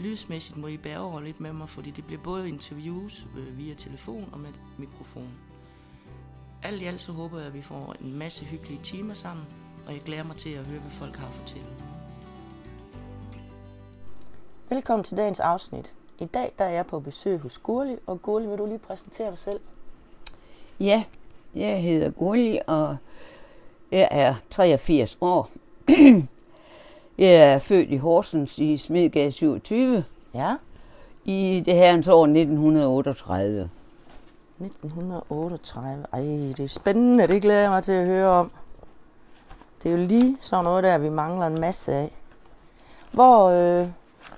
Lydsmæssigt må I bære over lidt med mig, fordi det bliver både interviews øh, via telefon og med mikrofon. Alt i alt så håber jeg, at vi får en masse hyggelige timer sammen, og jeg glæder mig til at høre, hvad folk har at fortælle. Velkommen til dagens afsnit. I dag der er jeg på besøg hos Gurli, og Gurli, vil du lige præsentere dig selv? Ja, jeg hedder Gulli, og jeg er 83 år. jeg er født i Horsens i Smedgade 27 Ja, i det herrens år 1938. 1938. Ej, det er spændende, det glæder jeg mig til at høre om. Det er jo lige sådan noget der, vi mangler en masse af. Hvor øh,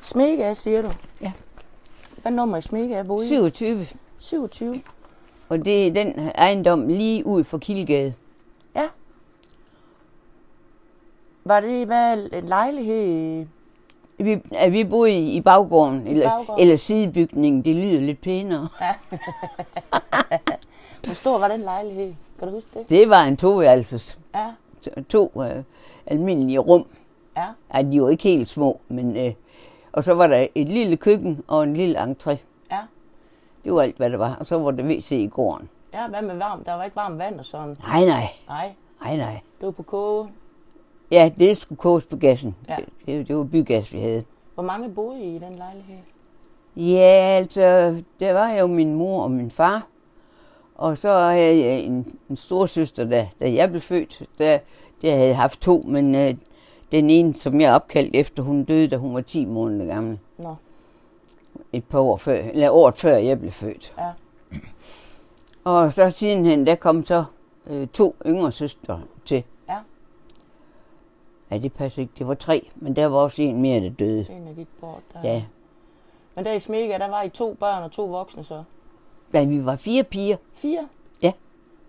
Smega, siger du? Ja. Hvad nummer i Smega i? 27, 27. og det er den ejendom lige ud for Kildegade. Var det hvad, en lejlighed? Vi, er vi boede i, i baggården, eller, baggården. eller sidebygningen, det lyder lidt pænere. Hvor stor var den lejlighed? Kan du huske det? Det var en toværelses, Ja, to, to øh, almindelige rum. ja. Ej, de var ikke helt små, men... Øh, og så var der et lille køkken og en lille entré. Ja. Det var alt, hvad der var. Og så var der WC i gården. Ja, hvad med varmt? Der var ikke varmt vand og sådan. Nej, nej. Nej, Nej, nej. det var på koge. Ja, det skulle koges på gassen. Ja. Det, det, var bygas, vi havde. Hvor mange boede I i den lejlighed? Ja, altså, der var jo min mor og min far. Og så havde jeg en, en stor søster, da, da jeg blev født. Der, der havde jeg haft to, men øh, den ene, som jeg opkaldte efter, hun døde, da hun var 10 måneder gammel. Nå, Et par år før, eller året før jeg blev født. ja. Og så sidenhen, der kom så øh, to yngre søstre til. Ja. Ja, det passer ikke. Det var tre, men der var også en mere, der døde. En af gik bort der. Ja. Men der i Smega, der var I to børn og to voksne så? Men vi var fire piger. Fire? Ja.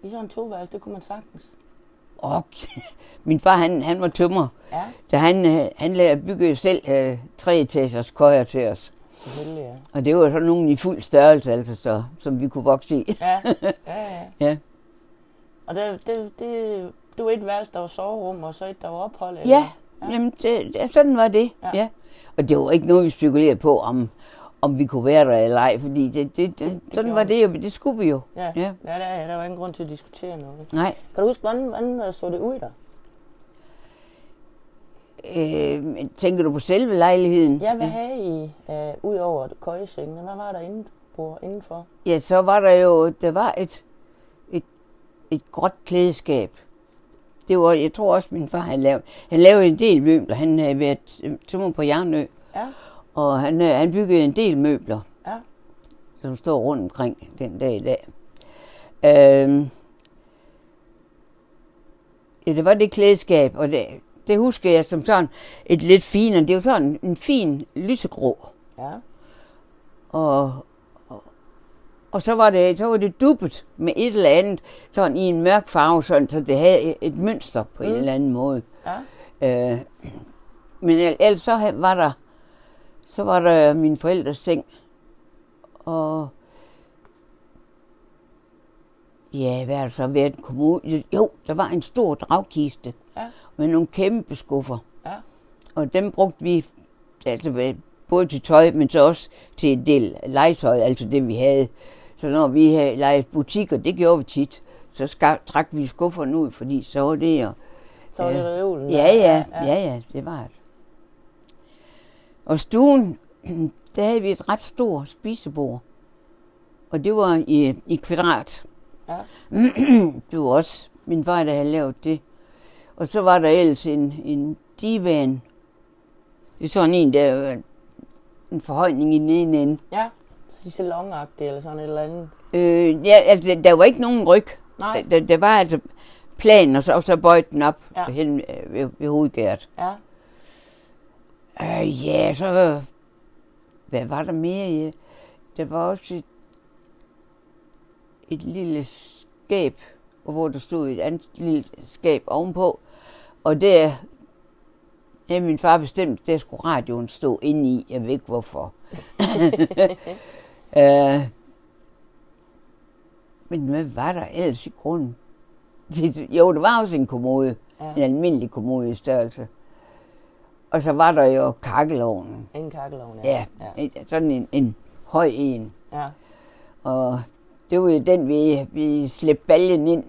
I sådan en toværelse, det kunne man sagtens. Og min far, han, han var tømrer. Ja, Da han, øh, han lærte at bygge selv øh, tre etagers køjer til os. selvfølgelig ja. Og det var så nogen i fuld størrelse, altså, så, som vi kunne vokse i. Ja, ja, ja. Ja. Og det, det, det, det var et værelse, der var soverum, og så et, der var ophold? Eller? Ja, Jamen, det, det, sådan var det. Ja. Ja. ja. Og det var ikke noget, vi spekulerede på, om, om vi kunne være der eller ej, fordi det, det, det, sådan gjorde var det jo. Det skulle vi jo. Ja, ja. Ja. ja der, ja, der var ingen grund til at diskutere noget. Nej. Kan du huske, hvordan, hvordan øh, så det ud der? Øh, tænker du på selve lejligheden? Ja, hvad havde I øh, ud over køjesengene? Hvad var der inde på, indenfor? Ja, så var der jo, der var et, et, et gråt klædeskab. Det var, jeg tror også, min far havde lavet. Han lavede en del møbler. Han havde været øh, tømmer på Jernø, Ja, og han, øh, han byggede en del møbler, ja, som står rundt omkring den dag i dag. Øhm, ja, det var det klædeskab, og det, det husker jeg som sådan et lidt finere. Det var sådan en fin lysegrå. ja. Og, og, og så var det så var det dubbet med et eller andet, sådan i en mørk farve, sådan, så det havde et, mønster på mm. en eller anden måde. ja. Øh, men el- ellers så var der, så var der min forældres seng, og ja, hvad har der så været en kommode? Jo, der var en stor dragkiste Ja. med nogle kæmpe skuffer. Ja. Og dem brugte vi altså både til tøj, men så også til en del legetøj, altså det vi havde. Så når vi havde leget butikker, det gjorde vi tit, så ska, trak vi skufferne ud, fordi så var det jo... Så var det reolen Ja, ja, ja, ja, det var det. Og stuen, der havde vi et ret stort spisebord. Og det var i, i kvadrat. Ja. det var også min far, der havde lavet det. Og så var der ellers en, en divan. Det er sådan en, der en forhøjning i den ene ende. Ja, salonagtigt eller sådan et eller andet. Øh, ja, altså, der- var ikke nogen ryg. Nej. Der, der, var altså plan, og så, og så bøjte den op Ja. ja. hen øh, ved, ved hovedgæret. Ja, Øh, ja, så... Hvad var der mere? Ja? Der var også et, et lille skab, hvor der stod et andet lille skab ovenpå. Og der havde min far bestemt, der skulle radioen stå inde i. Jeg ved ikke hvorfor. uh, men hvad var der ellers i grunden? jo, der var også en kommode. Ja. En almindelig kommode i størrelse. Og så var der jo kakkelovnen. En kakkelovn, ja. Ja, ja. sådan en, en høj en. Ja. Og det var jo den, vi, vi slæbte baljen ind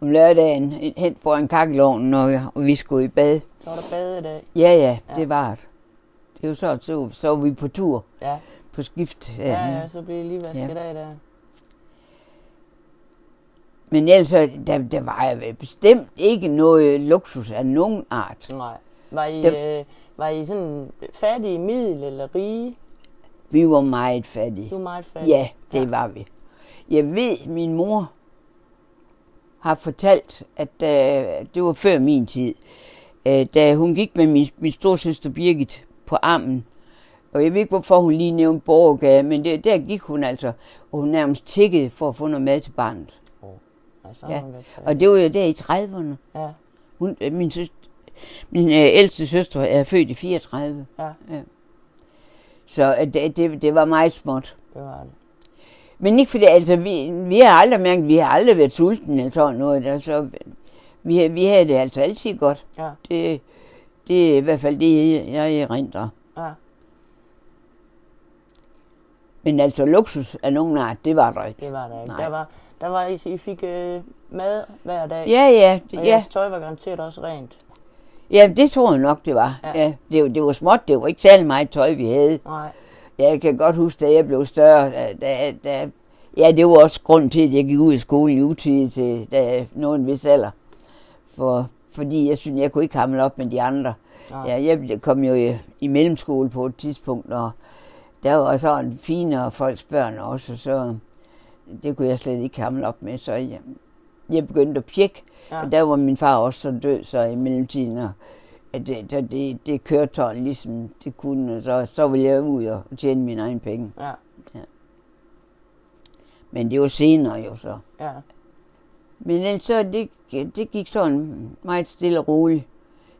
om lørdagen hen foran kakkelovnen, og, og vi skulle i bad. Så var der bad i dag? Ja, ja, ja. det var det. Det var så, så, så var vi på tur. Ja. På skift. Ja, ja, så blev lige vasket ja. af der. Men ellers, der, der var bestemt ikke noget luksus af nogen art. Nej. Var I, der, øh, var I sådan fattige, middel eller rige? Vi var meget fattige. Du var meget fattige? Ja, det ja. var vi. Jeg ved, min mor har fortalt, at uh, det var før min tid, uh, da hun gik med min, min storsøster Birgit på armen, og jeg ved ikke, hvorfor hun lige nævnte Borgergade, men det, der gik hun altså, og hun nærmest tækkede for at få noget mad til barnet. Oh. Altså, ja. Og det var jo der i 30'erne. Ja. Hun, min, søster, min øh, ældste søster er født i 34. Ja. ja. Så øh, det, det, det var meget småt. Det var det. Men ikke fordi, altså, vi, vi har aldrig mærket, vi har aldrig været sultne eller sådan noget. Altså, vi, vi havde det altså altid godt. Ja. Det, det er i hvert fald det, jeg erindrer. Ja. Men altså luksus af nogen art, det var der ikke. Det var der ikke. Nej. Der var, der var, I, I fik øh, mad hver dag. Ja, ja. Og ja. tøj var garanteret også rent. Ja, det tror jeg nok, det var. Ja. Ja, det, var det var småt, det var ikke særlig meget tøj, vi havde. Nej. Jeg kan godt huske, da jeg blev større, da, da, da ja, det var også grund til, at jeg gik ud i skole i utid til da jeg nåede en vis alder. For, fordi jeg synes, jeg kunne ikke hamle op med de andre. Nej. Ja, jeg kom jo i, i mellemskole på et tidspunkt, og der var sådan finere folks børn også, så det kunne jeg slet ikke hamle op med. Så jeg, jeg begyndte at pjekke, ja. og der var min far også så død, så i mellemtiden, og at det, det, det, det kørte ligesom det kunne, så, så ville jeg ud og tjene mine egne penge. Ja. ja. Men det var senere jo så. Ja. Men ellers så, det, det gik sådan meget stille og roligt.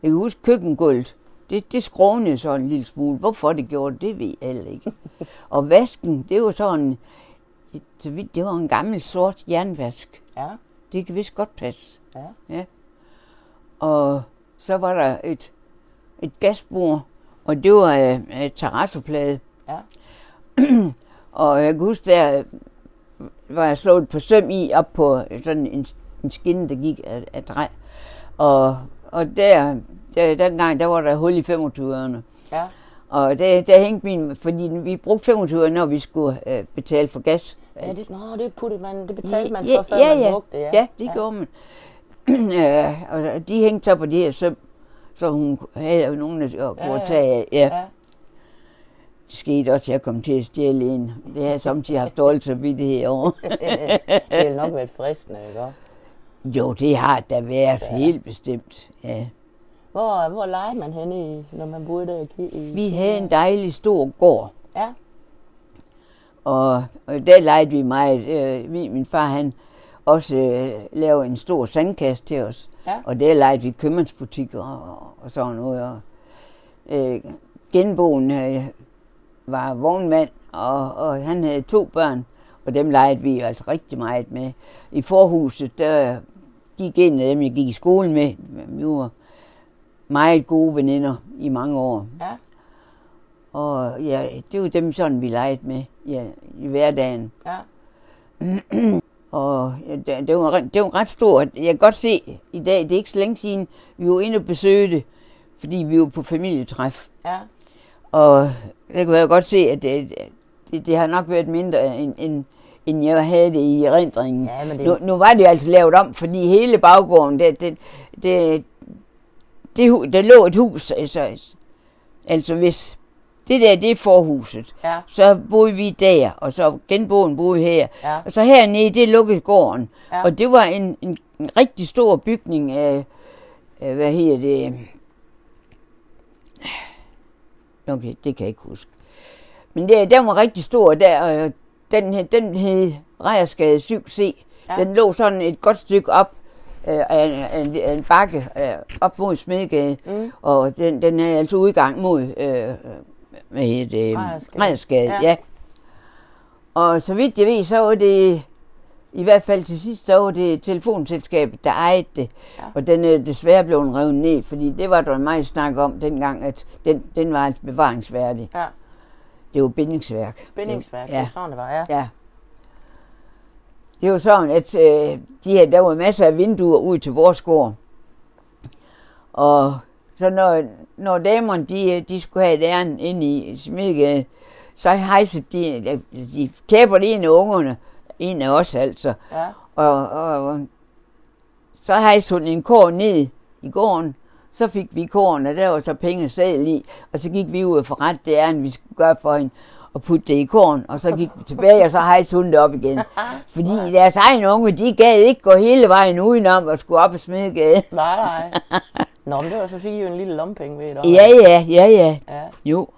Jeg kan huske køkkengulvet. Det, det skrånede sådan en lille smule. Hvorfor det gjorde det, ved jeg heller ikke. og vasken, det var sådan, det var en gammel sort jernvask. Ja. Det kan vist godt passe. Ja. ja. Og så var der et, et gasbord, og det var øh, et terrasseplade. Ja. og jeg kan huske, der var jeg slået på søm i op på sådan en, en skinne, der gik af, af træ. Og, og der, der, dengang, der var der hul i 25'erne. Ja. Og der, der hængte min, fordi vi brugte 25 når vi skulle øh, betale for gas. Ja, det, nå, det puttede man, det betalte man ja, for, før ja, man ja. brugte det, ja. Ja, det ja. gjorde man. ja, og de hængte så på det her søm, så hun havde jo nogen at kunne ja, ja. tage af. Ja. ja. Det skete også, at jeg kom til at stjæle en. Det har jeg samtidig haft dårligt så vidt det her år. det har nok været fristende, ikke Jo, det har da været ja. helt bestemt, ja. Hvor, hvor legede man henne, i, når man boede der i, i Vi havde en dejlig stor gård. Ja. Og, og der legede vi meget. Øh, min far, han også øh, lavede en stor sandkasse til os. Ja. Og der legede vi købmandsbutikker og, og sådan noget. Og, øh, genboen øh, var vognmand, og, og han havde to børn, og dem legede vi altså rigtig meget med. I forhuset, der gik en af dem, jeg gik i skole med. Vi var meget gode veninder i mange år. Ja. Og ja, det var dem sådan, vi legede med ja, i hverdagen. Ja. og ja, det, det, var, det var ret stort. Jeg kan godt se i dag, det er ikke så længe siden, vi var inde og besøge det, fordi vi var på familietræf. Ja. Og det kunne jeg godt se, at det, det, det har nok været mindre, end, end, end jeg havde det i erindringen. Ja, men det... nu, nu var det altså lavet om, fordi hele baggården, det, det, det, det, der lå et hus, altså, altså hvis det der, det er forhuset. Ja. Så boede vi der, og så genboen boede her. Ja. Og så hernede, det lukkede gården. Ja. Og det var en, en, en rigtig stor bygning af, af hvad hedder det? Okay, det kan jeg ikke huske. Men det, den var rigtig stor der, og den, hed- den hed Rejersgade 7C. Ja. Ja. Den lå sådan et godt stykke op øh, af, en, en, en bakke øh, op mod Smedegade. Mm. Og den, den er altså udgang mod øh, med et, øh, Rejersgade. Ja. Ja. Og så vidt jeg ved, så var det i hvert fald til sidst, så var det telefonselskabet, der ejede det. Ja. Og den er desværre blevet revet ned, fordi det var der meget snak om dengang, at den, den var altså bevaringsværdig. Ja, Det var bindingsværk. bindingsværk. Det Ja. var sådan, det var, ja. Ja. Det var sådan, at øh, de her, der var masser af vinduer ud til vores gård. Og så når, når damerne, de, de skulle have et ærend ind i Smidgade, så hejsede de, de kæber de en af ungerne, en af os altså. Ja, Og, og, og så hejste hun en kår ned i gården, så fik vi kåren, og der var så penge selv i, og så gik vi ud og forrette det ærend, vi skulle gøre for hende, og putte det i korn, og så gik vi tilbage, og så hejste hun det op igen. Fordi deres egne unge, de gad ikke gå hele vejen udenom og skulle op og smidegade. nej, nej. Nå, men det var så fik I jo en lille lompenge ved det. Ja, ja, ja, ja. ja. Jo,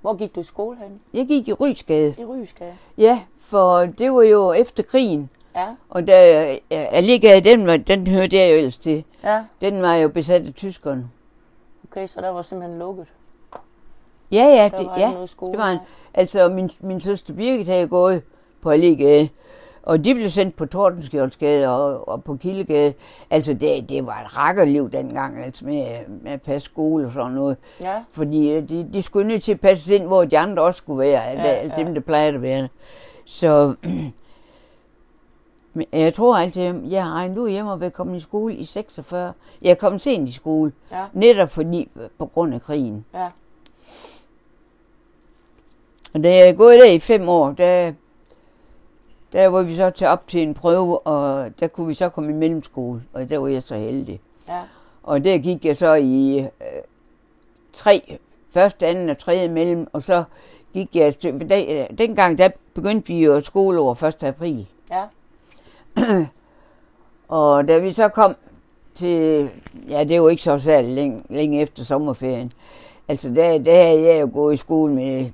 Hvor gik du i skole hen? jeg gik i Rysgade. I Rysgade. Ja, for det var jo efter krigen, Ja, og der, Alligade, den, var, den hørte jeg jo ellers til. ja. Den var jo besat af tyskerne. Okay, så der var simpelthen lukket. Ja, ja, Der det, var ja. Det var en, altså, min, min søster Birgit havde gået på Alligade, og de blev sendt på Tordenskjoldsgade og, og på Kildegade. Altså, det, det var et rakkerliv dengang, altså med, med at passe skole og sådan noget. Ja, Fordi øh, de, de skulle nødt til at passe ind, hvor de andre også skulle være, Ja, alle ja. dem, der plejede at være. Så men jeg tror altid, jeg har regnet ud hjemme og været kommet i skole i 46. Jeg kom sent i skole, ja, netop fordi, på grund af krigen. ja. Og da jeg er gået der i fem år, der, der var vi så til op til en prøve, og der kunne vi så komme i mellemskole, og der var jeg så heldig. Ja, Og der gik jeg så i øh, tre, første, anden og tredje mellem, og så gik jeg, øh, dengang der begyndte vi jo skoleår 1. april. ja, Og da vi så kom til, ja det var ikke så særlig længe, længe efter sommerferien, altså der, der havde jeg jo gået i skole med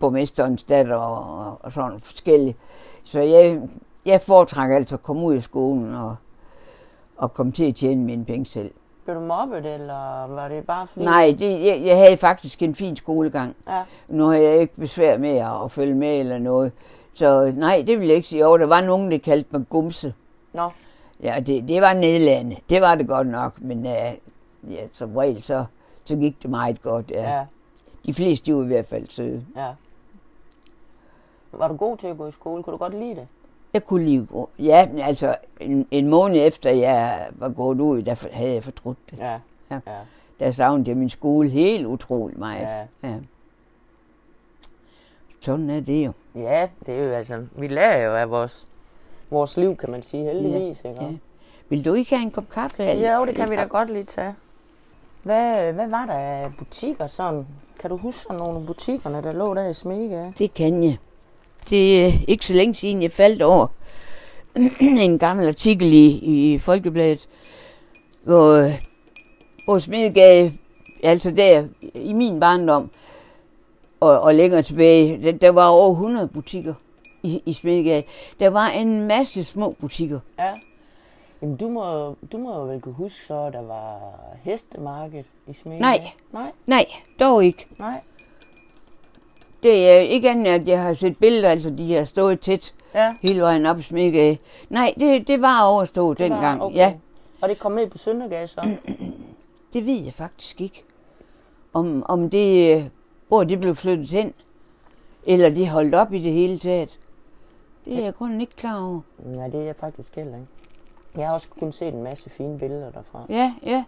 borgmesterens datter og, og, sådan forskellige. Så jeg, jeg foretrækker altså at komme ud af skolen og, og komme til at tjene mine penge selv. Blev du mobbet, eller var det bare fordi... Nej, det, jeg, jeg havde faktisk en fin skolegang. Ja, Nu har jeg ikke besvær med at, at følge med eller noget. Så nej, det vil jeg ikke sige. Jo, der var nogen, der kaldte mig gumse. nå, Ja, det, det var nedladende. Det var det godt nok, men uh, ja, som regel så, så gik det meget godt. Ja, Ja. De fleste de var i hvert fald søde. ja. Var du god til at gå i skole? Kunne du godt lide det? Jeg kunne lide gå. Ja, altså en, en måned efter jeg var gået ud, der havde jeg fortrudt det. Ja, Ja. ja, Der savnede jeg min skole helt utroligt meget. ja. ja. Sådan er det jo. Ja, det er jo altså... Vi lærer jo af vores, vores liv, kan man sige, heldigvis, ikke? Ja. Vil du ikke have en kop kaffe? Ja, jo, det kan vi da godt lige tage. Hvad, hvad var der af butikker sådan? Kan du huske sådan nogle butikkerne, der lå der i Smege? Det kan jeg. Det er ikke så længe siden, jeg faldt over en gammel artikel i, i Folkebladet, hvor, hvor Smedegade, altså der i min barndom, og, og længere tilbage, der, der var over 100 butikker i, i Smedegade. Der var en masse små butikker. Ja. Jamen, du må, du må jo vel kunne huske så, at der var hestemarked i Smege? Nej. Nej, Nej, dog ikke. nej. Det er ikke andet, at jeg har set billeder, altså de har stået tæt Ja, hele vejen op Smedegade. Nej, det, det var overstået det var- dengang. okay. Ja, Og det kom ned på Søndergade så? Det ved jeg faktisk ikke. Om, om det, hvor det blev flyttet hen, eller det holdt op i det hele taget. Det er jeg kun ikke klar over. Nej, det er jeg faktisk heller ikke. Jeg har også kun set en masse fine billeder derfra. Ja, ja.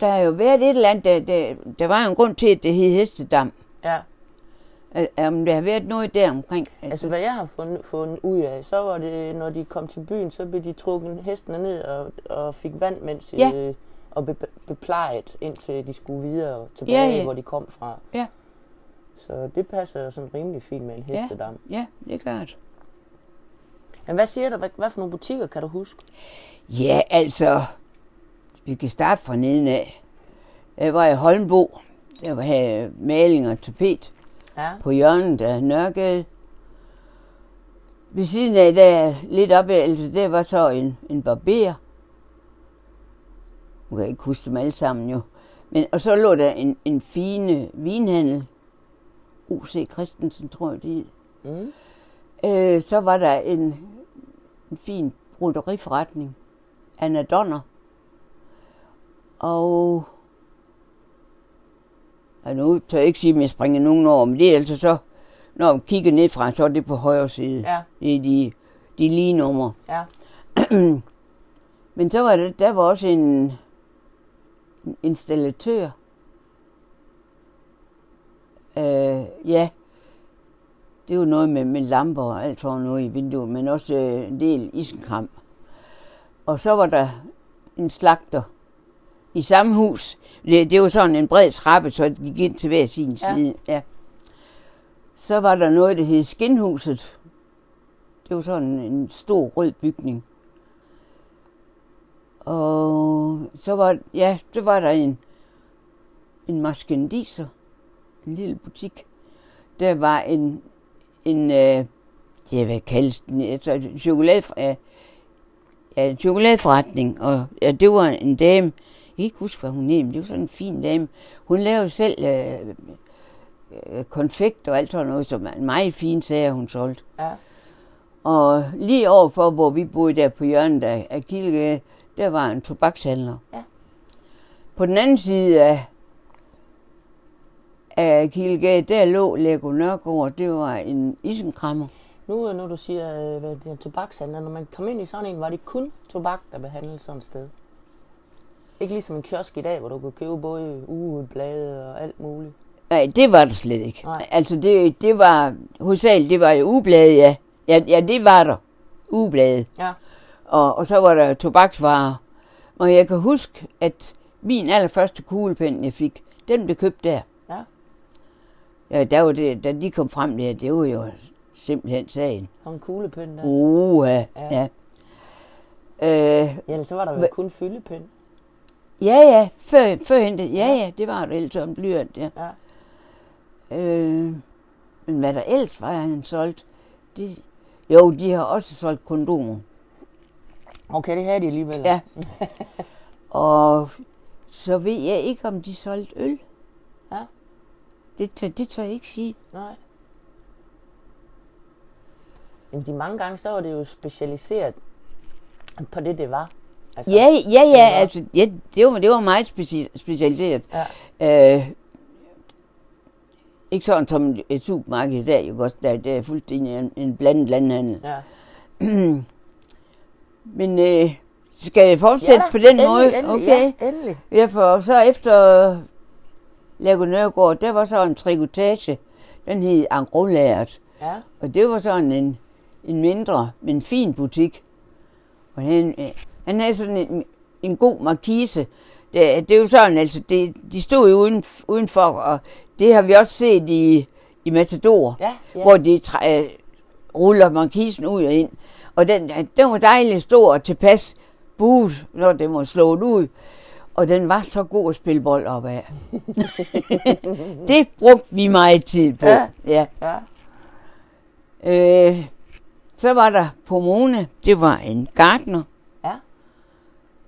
Der har jo været et eller andet, der, der, der var jo en grund til, at det hed Hestedam. Ja, Al- Om der har været noget der omkring. altså hvad jeg har fundet, fundet ud af, så var det, når de kom til byen, så blev de trukket hestene ned og, og fik vand, mens Ja. øh, og be, beplejet, indtil de skulle videre tilbage, Ja, ja. hvor de kom fra. Ja. Så det passer jo sådan rimelig fint med en Ja. hestedam. Ja, det gør det. Men hvad siger du? Hvad, hvad for nogle butikker kan du huske? Ja, altså, vi kan starte fra neden af. Jeg var i Holmbo, der var her maling og tapet. Ja. på hjørnet af Nørregade. Ved siden af, der lidt oppe, altså der var så en, en barber. Nu kan jeg ikke huske dem alle sammen jo. Men, og så lå der en, en fine vinhandel. U.C. Christensen, tror jeg det mm. øh, Så var der en, en fin broderiforretning. Anna Donner. Og ja, nu tør jeg ikke sige, at jeg springer nogen over, men det er altså så, når man kigger ned fra, så er det på højre side. Ja. Det er de, de lige numre. Ja. men så var det, der var også en, en installatør. Øh, ja, det var noget med, med lamper og alt sådan noget i vinduet, men også øh, en del isenkram. Og så var der en slagter i samme hus. Det, det var sådan en bred trappe, så de gik ind til hver sin ja. side. Ja. Så var der noget, der hed Skinhuset. Det var sådan en stor rød bygning. Og så var, ja, så var der en, en maskendiser, en lille butik. Der var en, en øh, jeg vil kalde den, altså chokolade, ja, ja, chokoladeforretning, og ja, det var en dame, kan ikke huske, hvad hun hed, men det var sådan en fin dame. Hun lavede selv øh, øh, konfekt og alt sådan noget, som en meget fin sager, hun solgte. Ja. Og lige overfor, hvor vi boede der på hjørnet af, af Kildegade, der var en tobakshandler. Ja. På den anden side af, af Kildegade, der lå Lego Nørgaard, det var en isenkrammer. Nu når du siger, øh, hvad det er tobakshandler, når man kom ind i sådan en, var det kun tobak, der behandles sådan et sted? Ikke ligesom en kiosk i dag, hvor du kunne købe både ugeblade og alt muligt. Nej, det var der slet ikke. Nej. Altså, det, det var, hovedsageligt, det var jo ugeblade, ja. ja. Ja, det var der. Ugeblade. Ja. Og, og så var der tobaksvarer. Og jeg kan huske, at min allerførste kuglepen, jeg fik, den blev købt der. Ja. Ja, der var det, da de kom frem der, det var jo simpelthen sagen. Og en kuglepen der. Uh, ja. ja. Øh, ja, så var der jo kun fyldepen. Ja, ja, før, førhen det, ja, ja, det var det ellers om blyant, ja. ja. Øh, men hvad der ellers var, han solgt, det, jo, de har også solgt kondomer. Okay, det havde de alligevel. Ja. og så ved jeg ikke, om de solgte øl. Ja. Det, det tør jeg ikke sige. Nej. Men de mange gange, så var det jo specialiseret på det, det var. Altså, ja, ja, ja, altså, ja det, var, det var meget speci- specialiseret. Ja. Øh, ikke sådan som et supermarked i dag, jo også, der, der er fuldstændig en, en blandet landhandel. Ja. Men øh, skal jeg fortsætte ja, på den endelig, måde? Endelig, okay. Ja, endelig. Ja, for så efter Lego Nørgaard, der var så en trikotage. Den hed Angrolæret. Ja. Og det var sådan en, en mindre, men fin butik. Og han, øh, han havde sådan en, en god markise. Det, det er jo sådan, altså, det, de stod jo uden, udenfor, og det har vi også set i, i Matador, ja, ja. hvor de træ, ruller markisen ud og ind. Og den, den var dejlig stor og tilpas buet, når den var slået ud. Og den var så god at spille bold op af. det brugte vi meget tid på. Ja. ja. ja. Øh, så var der Pomone, det var en gartner.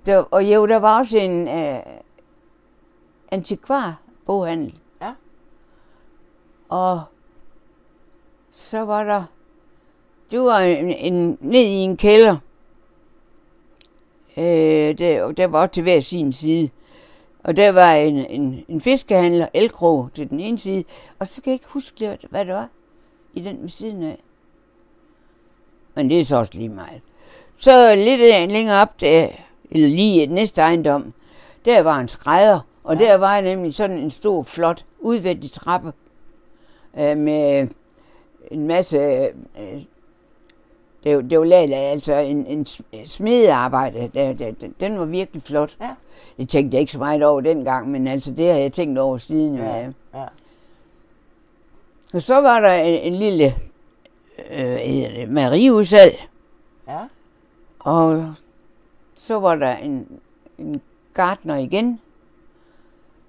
Der, og jo, der var også en øh, antikvar boghandel. Ja. Og så var der, det var en, en, ned i en kælder. Øh, der, der var til hver sin side. Og der var en, en, en fiskehandler, elkrog til den ene side. Og så kan jeg ikke huske, hvad det var i den ved siden af. Men det er så også lige meget. Så lidt længere op, der, eller lige næste ejendom, der var en skrædder, og ja. der var nemlig sådan en stor, flot, udvendig trappe øh, med en masse... Øh, det, var, det var lavet, altså en, en smedearbejde. Der, der, den var virkelig flot. Ja. Det tænkte jeg ikke så meget over dengang, men altså det har jeg tænkt over siden. Ja. Ja. ja. Og så var der en, en lille øh, Marieudsalg. Ja. Og så var der en, en gartner igen.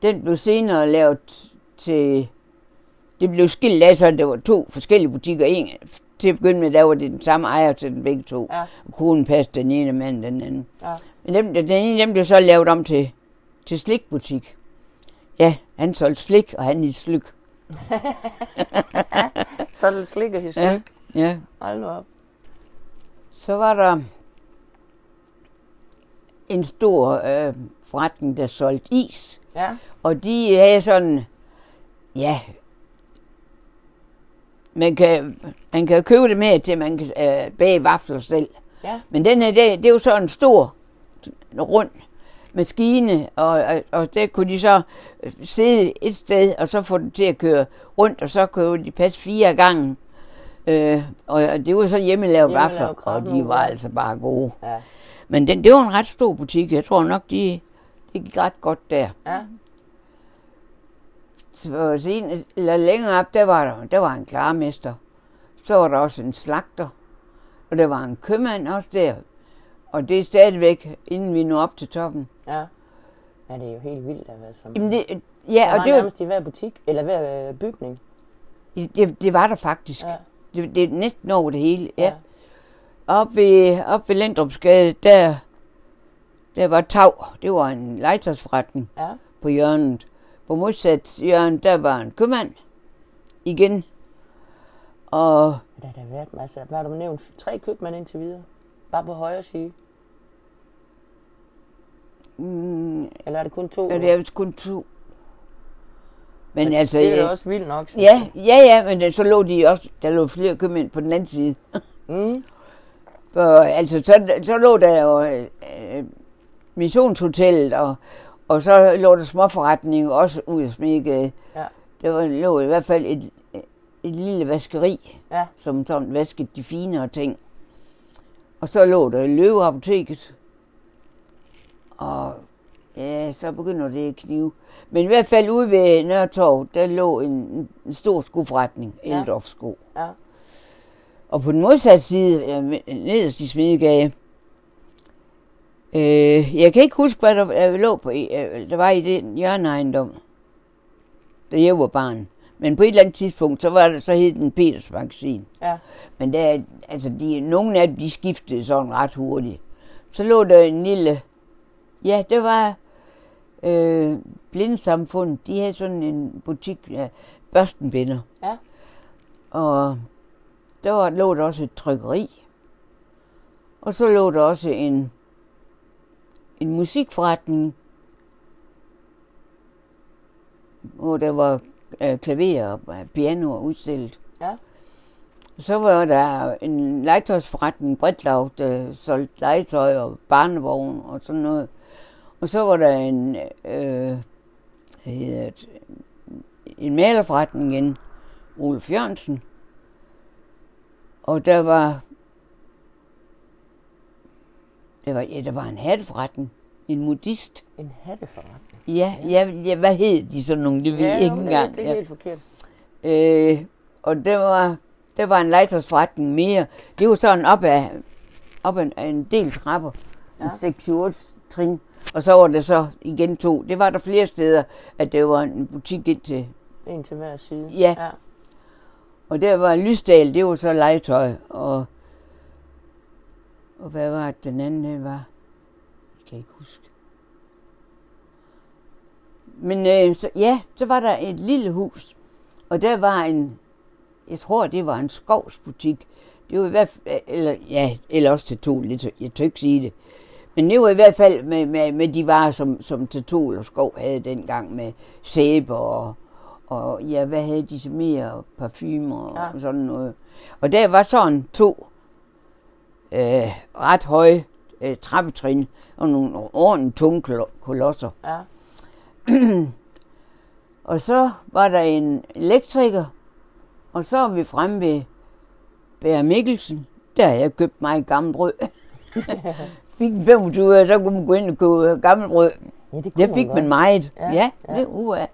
Den blev senere lavet til det blev skilt af, så det var to forskellige butikker. En, til at begynde med, der var det den samme ejer til den begge to. Ja. Konen passede den ene, og manden den anden. Ja. Men dem, den ene dem blev så lavet om til, til slikbutik. Ja, han solgte slik, og han i slyk. Så er det slik og his Ja, ja. Hold nu op. Så var der en stor øh, forretning, der solgte is. Ja. Og de havde sådan, ja, man kan, man kan købe det med til, man kan øh, bage vafler selv. Ja. Men den her, det, det er jo sådan en stor, rund maskine, og, og, og der kunne de så øh, sidde et sted, og så få det til at køre rundt, og så kunne de passe fire gange. Øh, og, og det var så hjemmelavet vafler, og de var altså bare gode. Ja. Men den, det var en ret stor butik. Jeg tror nok, de, det gik ret godt der. Ja. Så sen, eller længere op, der var, der, der var en klarmester. Så var der også en slagter. Og der var en købmand også der. Og det er stadigvæk, inden vi når op til toppen. Ja. Ja, det er jo helt vildt at være sådan. Jamen det, der ja, var og det, var, nærmest i hver butik, eller hver øh, bygning. det, det var der faktisk. Ja. Det, det er næsten over det hele. Ja. Ja. Op ved, op ved Lendrupsgade, der, der var Tav. Det var en legetøjsforretning Ja. på hjørnet. På modsat hjørne, der var en købmand. Igen. Og Der har der været masser. Hvad har du nævnt? Tre købmænd indtil videre. Bare på højre side. mm, Eller er det kun to? ja, det er vist kun to. Men, Men altså, det er ja, også vildt nok. ja, ja, ja, men så lå de også, der lå flere købmænd på den anden side. Mm. For, altså, så, så lå der jo øh, missionshotellet, og, og så lå der småforretninger også ud af Smedegade. Ja. Der var, lå i hvert fald et, et lille vaskeri, Ja. som sådan vaskede de finere ting. Og så lå der løveapoteket. Og ja, så begynder det at knive. Men i hvert fald ude ved Nørretorv, der lå en, en stor skoforretning, Ja. Eldorf sko. Ja. Og på den modsatte side, nederst i Smedegade, øh, jeg kan ikke huske, hvad der, lå på, øh, der var i den hjørneejendom, da jeg var barn. Men på et eller andet tidspunkt, så var der så hed den Peters Magasin. Ja. Men der, altså de, nogle af dem, de skiftede sådan ret hurtigt. Så lå der en lille, ja, det var øh, blindsamfund. De havde sådan en butik, ja, børstenbinder. Ja. Og der var, lå der også et trykkeri. Og så lå der også en, en musikforretning, hvor der var øh, klaver og pianoer udstillet. Ja. Så var der en legetøjsforretning, Bredlav, der solgte legetøj og barnevogn og sådan noget. Og så var der en, øh, hedder det, en malerforretning igen, Olaf Jørgensen. Og der var, der var, ja, der var en hatteforretning, en modist. En hatteforretning. Ja, ja, ja hvad hed de sådan nogle, det ved jeg ikke men det engang. er Ja. helt forkert. Øh, og der var, der var en legetøjsforretning mere. Det var sådan op ad, op ad en del trapper. En Ja. 6-8 trin. Og så var det så igen to. Det var der flere steder, at det var en butik ind til. En til hver side. Ja. ja. Og der var Lysdal, det var så legetøj. Og, og hvad var det, den anden den var? Jeg kan ikke huske. Men øh, så, ja, så var der et lille hus. Og der var en, jeg tror det var en skovsbutik. Det var i hvert fald, øh, eller, ja, eller også til to, lidt, jeg tør ikke sige det. Men det var i hvert fald med, med, med de varer, som, som Tatol og Skov havde dengang med sæbe og, og ja, hvad havde de mere? Parfumer og Ja. sådan noget. Og der var sådan to øh, ret høje øh, trappetrin og nogle ordentligt tunge kolo- kolosser. Ja. Og så var der en elektriker, og så var vi fremme ved Bære Mikkelsen. Der havde jeg købt mig et gammelt brød. fik en 25 øre, så kunne man gå ind og købe gammelt brød. ja det, Det fik man meget. Ja, Ja, ja. ja. det uha.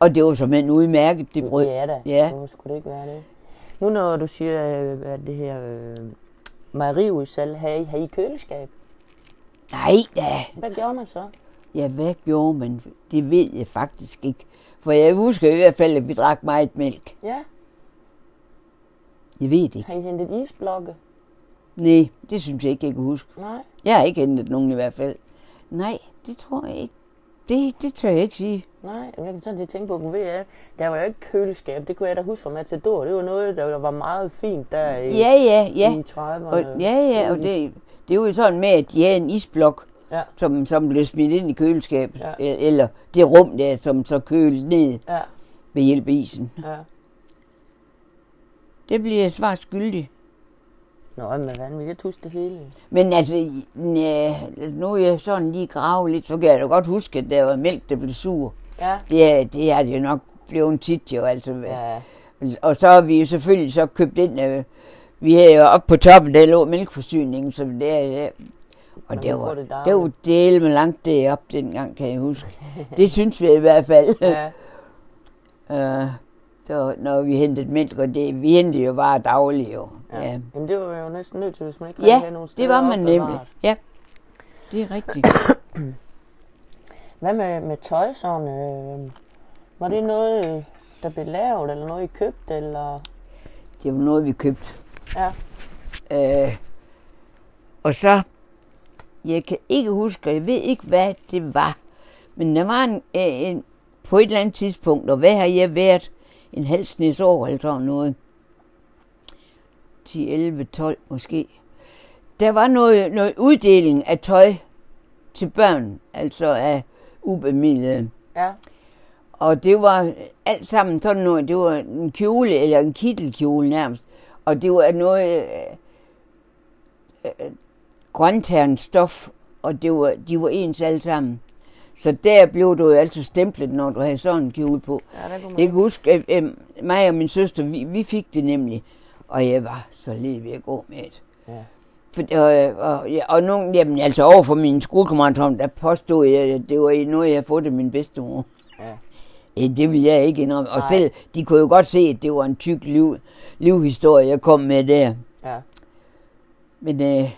Og det var simpelthen udmærket, det brød. Ja da. Ja. Hvorfor skulle det ikke være det? Nu når du siger, øh, at det her øh, mejeriudsalg, har I, har I køleskab? Nej da. Hvad gjorde man så? Ja, hvad gjorde man? Det ved jeg faktisk ikke. For jeg husker i hvert fald, at vi drak meget mælk. Ja, Jeg ved det ikke. har I hentet isblokke? Nej, det synes jeg ikke, jeg kan huske. Nej. Jeg har ikke hentet nogen i hvert fald. Nej, det tror jeg ikke. Det, det tør jeg ikke sige. Nej, men jeg kan sådan set tænke på, ved der var jo ikke køleskab. Det kunne jeg da huske fra Matador. Det var noget, der var meget fint der i, Ja, ja, ja. i 30'erne. Og, ja, ja, og det, det er jo sådan med, at de havde en isblok, Ja. som, som blev smidt ind i køleskabet. Ja. Ja. Eller det rum der, som så kølede ned Ja, ved hjælp af isen. ja. Det bliver jeg svar skyldig. Nå, men hvad vil jeg huske det hele? Men altså, ja, nu er jeg sådan lige gravet lidt, så kan jeg da godt huske, at der var mælk, der blev sur. Ja, Det det, er det jo nok blevet tit jo, altså. ja, Og så har vi jo selvfølgelig så købt ind, øh, vi havde jo oppe på toppen, der lå mælkforsyningen, så det er, og Man det var, det det var del med langt deroppe dengang, kan jeg huske. Det synes vi i hvert fald. ja. Øh, så når vi hentede mælk, og det, vi hentede jo bare dagligt jo. Ja. Ja, Jamen, det var jo næsten nødt til, hvis man ikke ja havde nogle det steder var man nemlig. Ja, det er rigtigt. Hvad med, med tøj sådan? Øh, var det noget, øh, der blev lavet, eller noget, I købte, eller? Det var noget, vi købte. Ja, Øh, og så, jeg kan ikke huske, og jeg ved ikke, hvad det var, men der var en, øh, en på et eller andet tidspunkt, og hvad har jeg været, en halv snes år eller sådan noget, 10, 11, 12 måske, der var noget, noget uddeling af tøj til børn, altså af ubemidlede. ja, Og det var alt sammen sådan noget, det var en kjole, eller en kittelkjole nærmest. Og det var noget øh, øh, grøntærens stof, og det var, de var ens alle sammen. Så der blev du jo altid stemplet, når du havde sådan en kjole på. ja, der kunne man. Jeg kan huske, at øh, mig og min søster, vi, vi fik det nemlig, og jeg var så lidt ved at gå med det. Ja. For, og, og, ja, og nogen, jamen, altså over for min skolekammerater, der påstod jeg, at det var noget, jeg havde fået af min bedstemor. Ja. Ja, det vil jeg ikke indrømme. Og Nej. selv, de kunne jo godt se, at det var en tyk liv, livhistorie, jeg kom med der. Ja, Men, øh,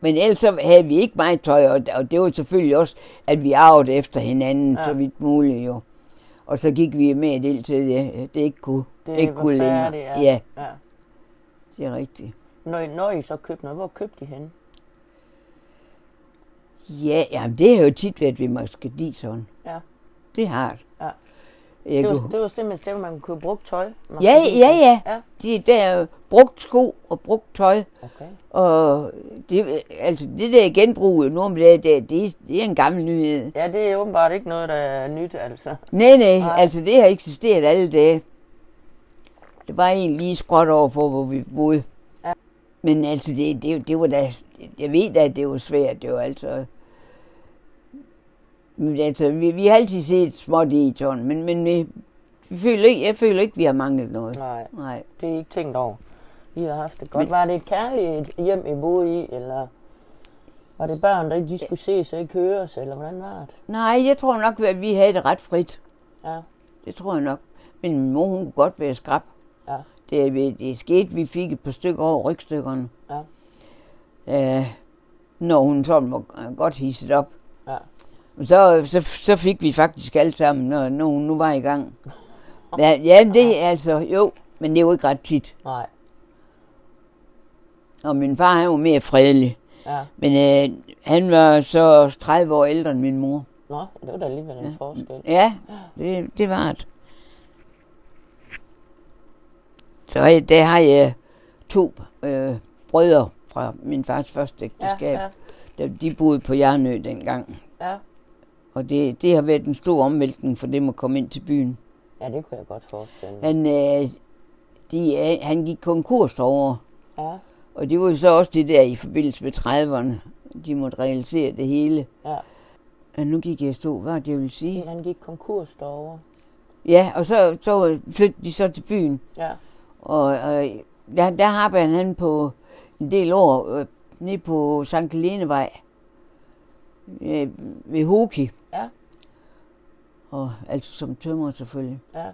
men ellers så havde vi ikke meget tøj, og, og det var selvfølgelig også, at vi arvede efter hinanden, Ja. så vidt muligt jo. Og så gik vi med det til det, det ikke kunne, det ikke kunne længere. ja. ja, ja. det er rigtigt. Når, I- når I så købte noget, hvor købte I henne? Ja, jamen, det har jo tit været ved Moskadiseren. Ja. Det har det. Ja. Jeg Det kunne, var, det var simpelthen stedet, hvor man kunne bruge tøj. Ja, kunne- ja, ja. Ja, Det, der er brugt sko og brugt tøj. okay. Og det, altså det der genbrug nu om det, det, det, det er en gammel nyhed. Ja, det er åbenbart ikke noget, der er nyt, altså. Nej, nej, Nej. altså det har eksisteret alle dage. Det var en lige skråt over for, hvor vi boede. Ja. Men altså, det, det, det var da, jeg ved da, at det var svært, det var altså... Men altså, vi, vi har altid set småt i sådan, men, men vi, vi føler ikke, jeg føler ikke, vi har manglet noget. Nej, Nej. det er ikke tænkt over. I har haft det godt. Men- Var det et kærligt hjem, I boede i, eller var det børn, der ikke de skulle ses og ikke høres, eller hvordan var det? Nej, jeg tror nok, at vi havde det ret frit. Ja, Det tror jeg nok. Men min mor, hun kunne godt være skrab. Det, det, det skete, vi fik et par stykker over rygstykkerne. Ja. Øh, når hun sådan var godt hisset op. Ja. Så, så, så fik vi faktisk alle sammen, når, når hun nu var i gang. Ja, ja det er altså, jo, men det er jo ikke ret tit. nej, Og min far, han var mere fredelig. ja. Men øh, han var så 30 år ældre end min mor. Nå, det var da alligevel en Ja. forskel. Ja, det, det var det. Så der har jeg to øh, brødre fra min fars første ægteskab. Ja, Ja. De boede på Jernø dengang. ja. Og det, det har været en stor omvæltning for dem at komme ind til byen. Ja, det kunne jeg godt forestille mig. Han, øh, de, øh, han gik konkurs derovre. Ja, Og det var jo så også det der i forbindelse med 30'erne. De måtte realisere det hele. ja. Og nu gik jeg stå, hvad det vil sige. Han gik konkurs derovre. Ja, og så, så flyttede de så til byen. Ja, Og øh, der, der arbejdede han på en del år øh, nede på Sankt Helenevej øh, ved Hoki. Ja. Og altså som tømrer selvfølgelig. ja.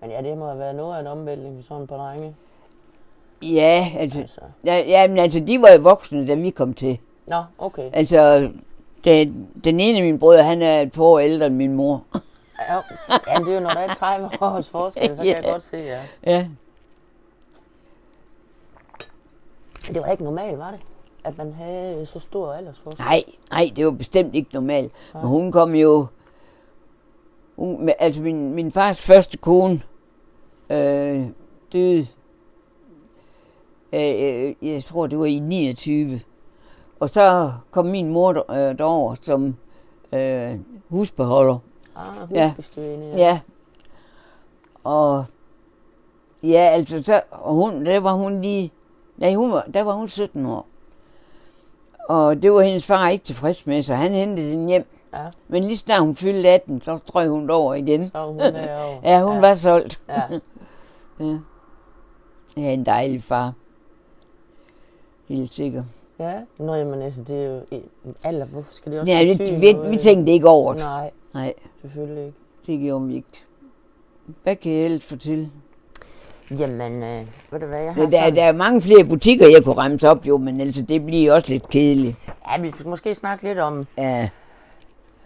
Men ja, det må have været noget af en omvæltning sådan par drenge. Ja, altså, Altså. ja, ja, men altså, de var jo voksne, da vi kom til. Nå, okay. Altså, Den, den ene af mine brødre, han er et par år ældre end min mor. Ja, jamen, det er jo, når der er 30 års forskel, så kan jeg Ja. godt se, ja. Ja. Det var ikke normalt, var det? At man havde så stor aldersforskel? Nej, nej, det var bestemt ikke normalt. Men hun kom jo... Hun, altså min, min fars første kone øh, døde, øh, øh, jeg tror det var i 29. Og så kom min mor øh, derover som øh, husbeholder. Ah, Ja. ja. Ja. Og ja, altså så, og hun, der var hun lige, nej, hun var, der var hun 17 år. Og det var hendes far ikke tilfreds med, så han hentede den hjem. Ja. Men lige snart hun fyldte 18, så strøg hun over igen. Så er hun derovre. Ja, hun ja. var solgt. Ja. Ja. Ja, en dejlig far. Helt sikker. ja. Nå, jamen altså, det er jo alder. Hvorfor skal det også Ja, betyde vi, vi tænkte ikke over det. Nej, Nej, selvfølgelig ikke. det gjorde vi ikke. Hvad kan jeg ellers fortælle? Jamen, øh, ved du hvad, jeg har der, sådan... der er mange flere butikker, jeg kunne remse op, jo, men altså, det bliver også lidt kedeligt. Ja, vi skal måske snakke lidt om... Ja,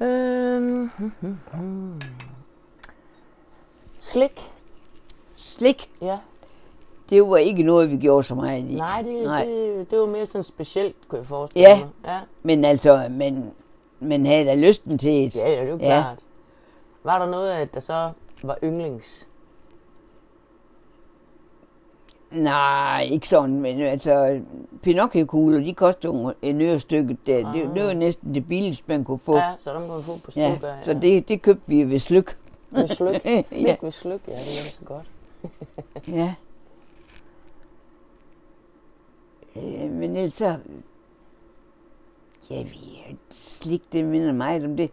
Øhm, hmm, hmm, hmm. Slik. slik, Ja. det var ikke noget, vi gjorde så meget i. Nej, det, Nej. det, det var mere sådan specielt, kunne jeg forestille Ja. mig. Ja. Men altså, men, men havde da lysten til et. Ja, ja, det er jo Ja. klart. Var der noget af, der så var yndlings? Nej, ikke sådan, men altså, Pinocchio-kugler, de kostede jo en øre stykket der. Det, det var næsten det billigste, man kunne få. Ja, så dem man få på Ja, stykker. så det, det købte vi ved slyk. Ved slyk. Ja. Slik ved slyk, ja, det er så godt. Ja. Øh, men så... Ja, vi slik, det minder meget om det.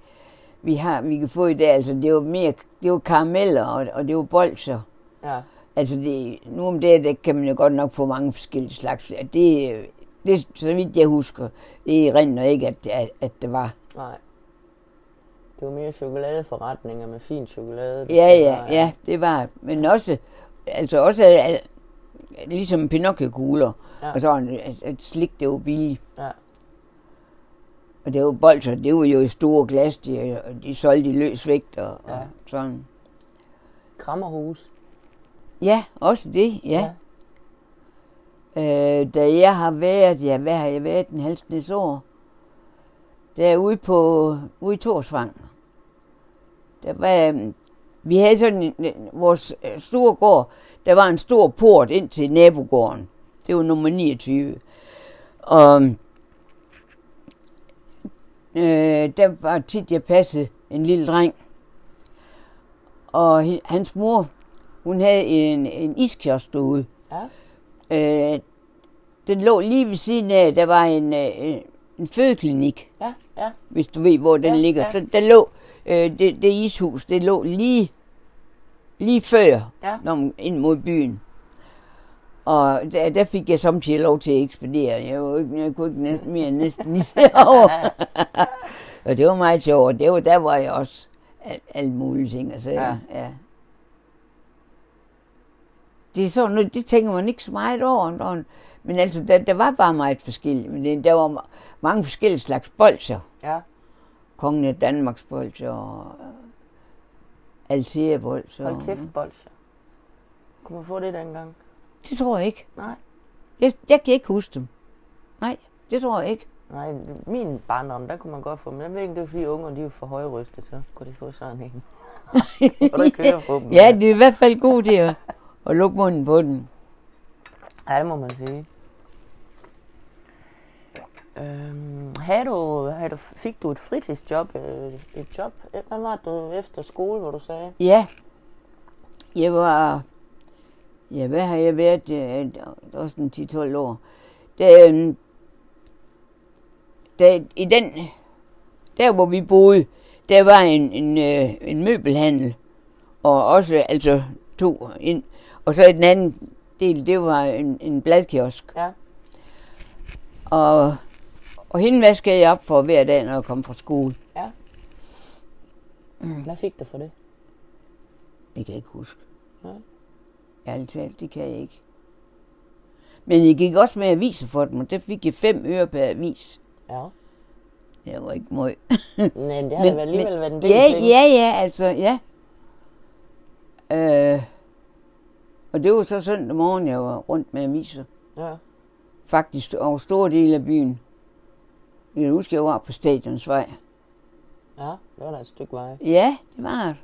Vi har, vi kan få i dag, altså det var mere, det var karameller, og, og det var bolcher. Ja, Altså det, nu om det, der kan man jo godt nok få mange forskellige slags. Ja, Det, det, så vidt jeg husker, det rent ikke, at, at, at det var. nej. Det var mere chokoladeforretninger med fin chokolade. Ja, ja, ja, det var. Men også, altså også al- ligesom Pinocchio-kugler. Ja. Ja. Og så at, at slik, det var billigt. Ja. Og det var bolcher, det var jo i store glas, de, og de solgte i løs vægt og, ja. Og sådan. Krammerhus. Ja, også det, ja. ja. Øh, da jeg har været, ja, hvad har jeg været, en halvsnes år? Derude på, ude i Torsvang. Der var, øhm, vi havde sådan en, en- vores øh, store gård, der var en stor port ind til nabogården. Det var nummer 29. Og øh, der var tit, jeg passede en lille dreng. Og hans mor, hun havde en, en iskiosk derude. Ja. Øh, den lå lige ved siden af, der var en, øh, en fødeklinik, Ja, ja. hvis du ved, hvor den Ja, ligger. ja. Så der lå, øh, det, det ishus, det lå lige, lige før, Ja. når man, ind mod byen. Og der, der fik jeg samtidig lov til at ekspedere. Jeg, var ikke, jeg kunne ikke næsten, mere næsten lige over. og det var meget sjovt. Og det var, der var jeg også alt, alt mulige ting. Altså, Ja. ja. Det er sådan noget, det tænker man ikke så meget over. når- Men altså, der, der var bare meget forskelligt. Men det, der var ma- mange forskellige slags bolcher. Ja. Kongen af Danmarks bolcher og Altea bolcher. Hold kæft, bolsjer. Kunne man få det dengang? Det tror jeg ikke. Nej. Jeg, jeg kan ikke huske dem. Nej, det tror jeg ikke. Nej, min barndom, der kunne man godt få, men jeg ved ikke, det var fordi unger, de er for højrystet, så kunne de få sådan en. Og der kører på dem. Ja, det er i hvert fald god til at, at lukke munden på den. Ja, det må man sige. Øhm, havde du, havde du, fik du et fritidsjob, øh, et job? Hvad var du efter skole, hvor du sagde? Ja, jeg var... Ja, hvad har jeg været? øh, Også en 10-12 år. Da, øhm, da, I den... Der, hvor vi boede, der var en, en, øh, en møbelhandel. Og også altså to ind. Og så den anden del, det var en, en bladkiosk. Ja. Og, og hende vaskede jeg op for hver dag, når jeg kom fra skole. Hvad fik du for det? Det kan jeg ikke huske. Ærligt talt, det kan jeg ikke. Men jeg gik også med aviser for dem, og der fik jeg fem øre per avis. Ja. det var ikke møg. Nej, det har men, da alligevel men, været en del ja, penge. ja, ja, altså, ja. Øh, og det var så søndag morgen, jeg var rundt med aviser. Ja. Faktisk over store dele af byen. Jeg kan huske, jeg var på Stadionsvej. Ja, det var da et stykke vej. Ja, det var det.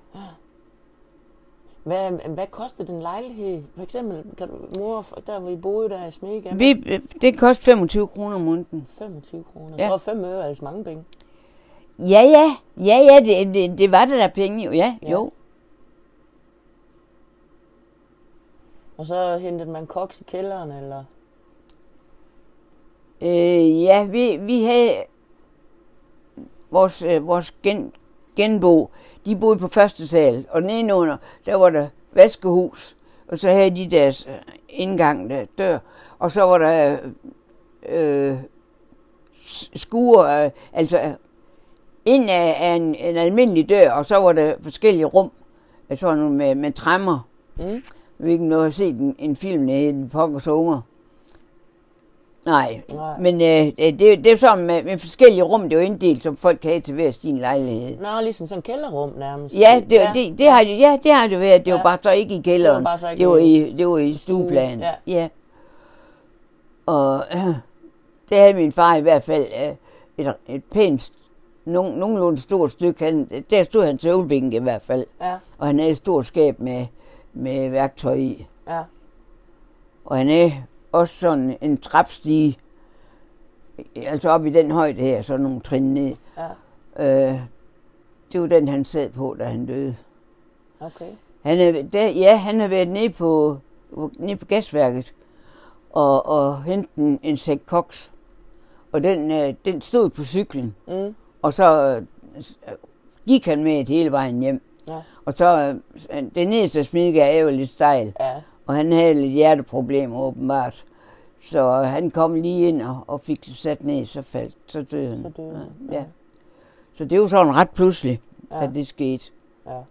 Hvad, hvad kostede den lejlighed? For eksempel, kan du, mor, der hvor I boede der i Smega, Vi, det kostede 25 kroner om måneden. 25 kroner. Ja. Så var 5 øre altså mange penge. Ja, ja. Ja, ja, det, det, det var det der penge jo. Ja, Ja. jo. Og så hentede man koks i kælderen, eller? Øh, ja, vi, vi havde vores, øh, vores gen, genbo, de boede på første sal, og nedenunder, der var der vaskehus, og så havde de deres øh, indgang, der dør, og så var der øh, skure, øh, altså ind af, af en, en almindelig dør, og så var der forskellige rum, nogle med, med træmmer. Mm. Ikke, om du har set en, en film, der hedder Pokkers Unger. Nej, Nej. men øh, det, det er sådan med, med forskellige rum, det er jo inddelt, som folk kan have til hver sin lejlighed. Nå, ligesom sådan kælderrum nærmest. Ja, det, ja. det, det har det, ja, det har det været. Det var Ja. bare så ikke i kælderen. Det var bare så ikke det var i- det var i stueplanen. ja. ja. Og øh, det havde min far i hvert fald øh, et, et pænt, nogen, nogenlunde stort stykke. Han, der stod hans øvelbænk i hvert fald. Ja, Og han havde et stort skab med, med værktøj i. ja. Og han er også sådan en trapstige, altså op i den højde her, så nogle trin ned. Ja, Øh, det var den, han sad på, da han døde. okay. Han er, der, ja, han har været nede på, nede på gasværket og, og hentet en, sæk koks. Og den, øh, den stod på cyklen. Mm. Og så øh, gik han med det hele vejen hjem. Ja. Og så, øh, den nederste smidke er jo lidt stejl. Ja, Og han havde lidt hjerteproblemer åbenbart. Så han kom lige ind og, og fik sig sat ned, så faldt, så døde han. så døde han. Ja, ja. Så det var sådan ret pludselig, Ja. at det skete. ja.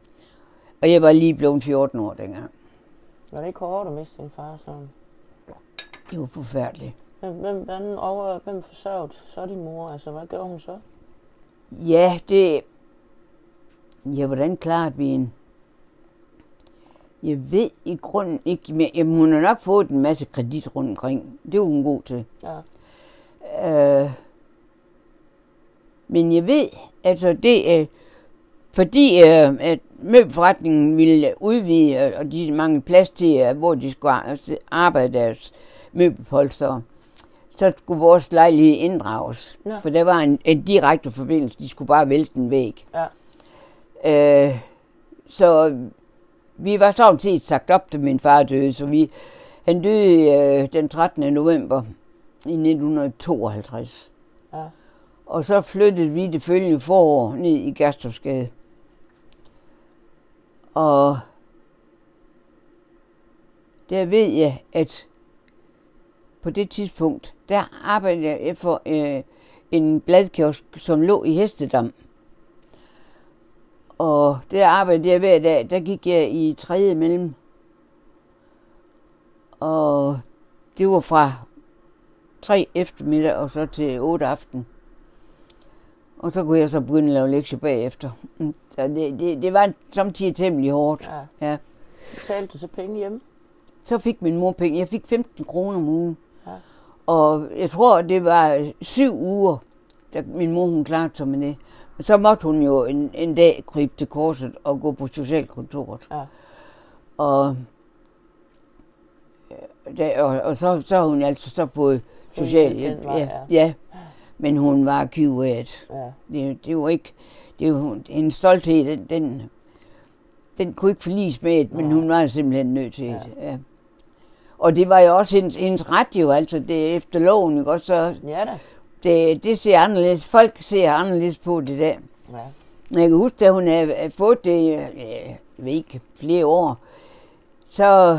Og jeg var lige blevet 14 år dengang. Var det ikke hårdt at miste sin far sådan? Det var forfærdeligt. Hvem, hvem, over, hvem forsørgede så din mor? Altså, hvad gjorde hun så? Ja, det... Ja, hvordan klarede vi en? Jeg ved i grunden ikke, men jamen, hun har nok fået en masse kredit rundt omkring. Det var hun god til. Ja, Øh, men jeg ved, altså det er, fordi øh, at møbelforretningen ville udvide, og- de manglede plads til, øh, hvor de skulle ar- arbejde deres møbelpolster, så skulle vores lejlighed inddrages. Nå. For der var en, en direkte forbindelse, de skulle bare vælte en væg. ja, Øh, så vi var sådan set sagt op, da min far døde, så vi, han døde øh, den 13. november i 1952. ja. Og så flyttede vi det følgende forår ned i Gerstofsgade. Og der ved jeg, at på det tidspunkt, der arbejdede jeg for øh, en bladkiosk, som lå i Hestedam. Og der arbejdede jeg hver dag, der gik jeg i tredje mellem. Og det var fra 3 eftermiddag og så til 8 aften. Og så kunne jeg så begynde at lave lektier bagefter. Mm, Så det, det, det var samtidig temmelig hårdt. ja. Ja. Betalte du så penge hjemme? Så fik min mor penge. Jeg fik 15 kroner om ugen. Ja. Og jeg tror, det var syv uger, da min mor hun klarede sig med det. Så måtte hun jo en, en dag krybe til korset og gå på socialkontoret. Ja. Og, øh, da, og, og så, så har hun altså så fået socialhjælp. vej, Ja, ja. Men hun var kyvet. Ja, Det, det var ikke... Det var, hendes stolthed, den, den, den kunne ikke forliges med det, men Nej. hun var simpelthen nødt til Ja. det. Ja. Og det var jo også hendes, hendes ret jo, altså det er efter loven, ikke også? Så ja da. Det, det ser anderledes, folk ser anderledes på det der. Ja. Jeg kan huske, da hun havde fået det, øh, jeg ved ikke, flere år, så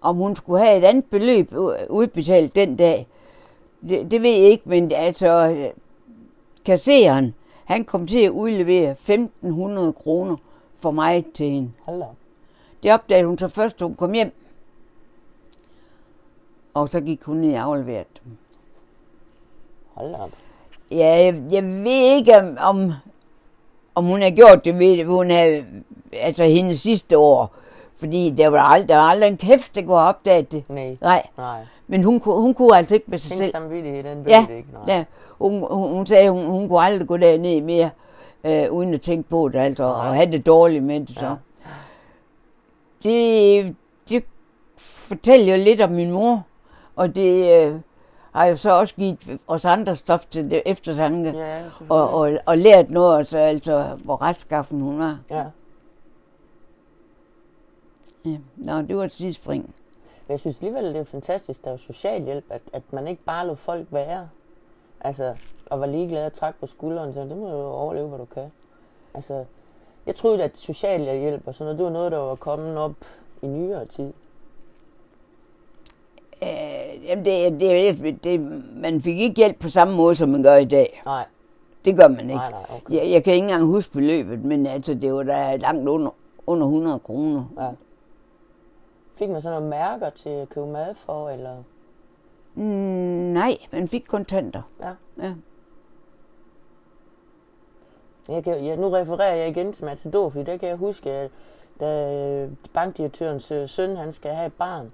om hun skulle have et andet beløb udbetalt den dag, det, det ved jeg ikke, men altså, øh, kasseren, han kom til at udlevere 1500 kroner for mig til hende. Hold. Det opdagede hun så først, da hun kom hjem. Og så gik hun ned og afleverede dem. Hold da op. Ja, jeg, jeg ved ikke, om, om, om hun har gjort det ved, hun har, altså hendes sidste år. Fordi der var aldrig, der var aldrig en kæft, der kunne have opdaget det. Nej. Nej, Nej. men hun, kunne- hun kunne altså ikke med sig Hendes selv. samvittighed, den Ja, det ikke. Nej. ja, hun, hun, hun sagde, hun, hun kunne aldrig gå derned mere, øh, uden at tænke på det, altså, Nej. og have det dårligt med det. Så. Ja. Det, det fortæller jo lidt om min mor, og det øh, har jo så også givet os andre stof til det eftertanke, Ja, og, og, og lært noget, altså, altså hvor retskaffen hun var. Ja. Ja. Nå, det var et sidespring. Men jeg synes alligevel, det er fantastisk, der er socialhjælp, at, at man ikke bare lod folk være. Altså, og var ligeglad og trække på skulderen, så det må du jo overleve, hvad du kan. Altså, jeg troede, at socialhjælp og sådan noget, det var noget, der var kommet op i nyere tid. Øh, jamen, det, det, det, det, man fik ikke hjælp på samme måde, som man gør i dag. Nej, Det gør man ikke. nej, nej, okay. Jeg, jeg kan ikke engang huske beløbet, men altså, det var da langt under, under 100 kroner. Ja. Fik man sådan nogle mærker til at købe mad for, eller? Mm, nej, man fik kontanter. Ja. Ja. Jeg kan, ja, nu refererer jeg igen til Matador, fordi der kan jeg huske, at da bankdirektørens øh, søn han skal have et barn,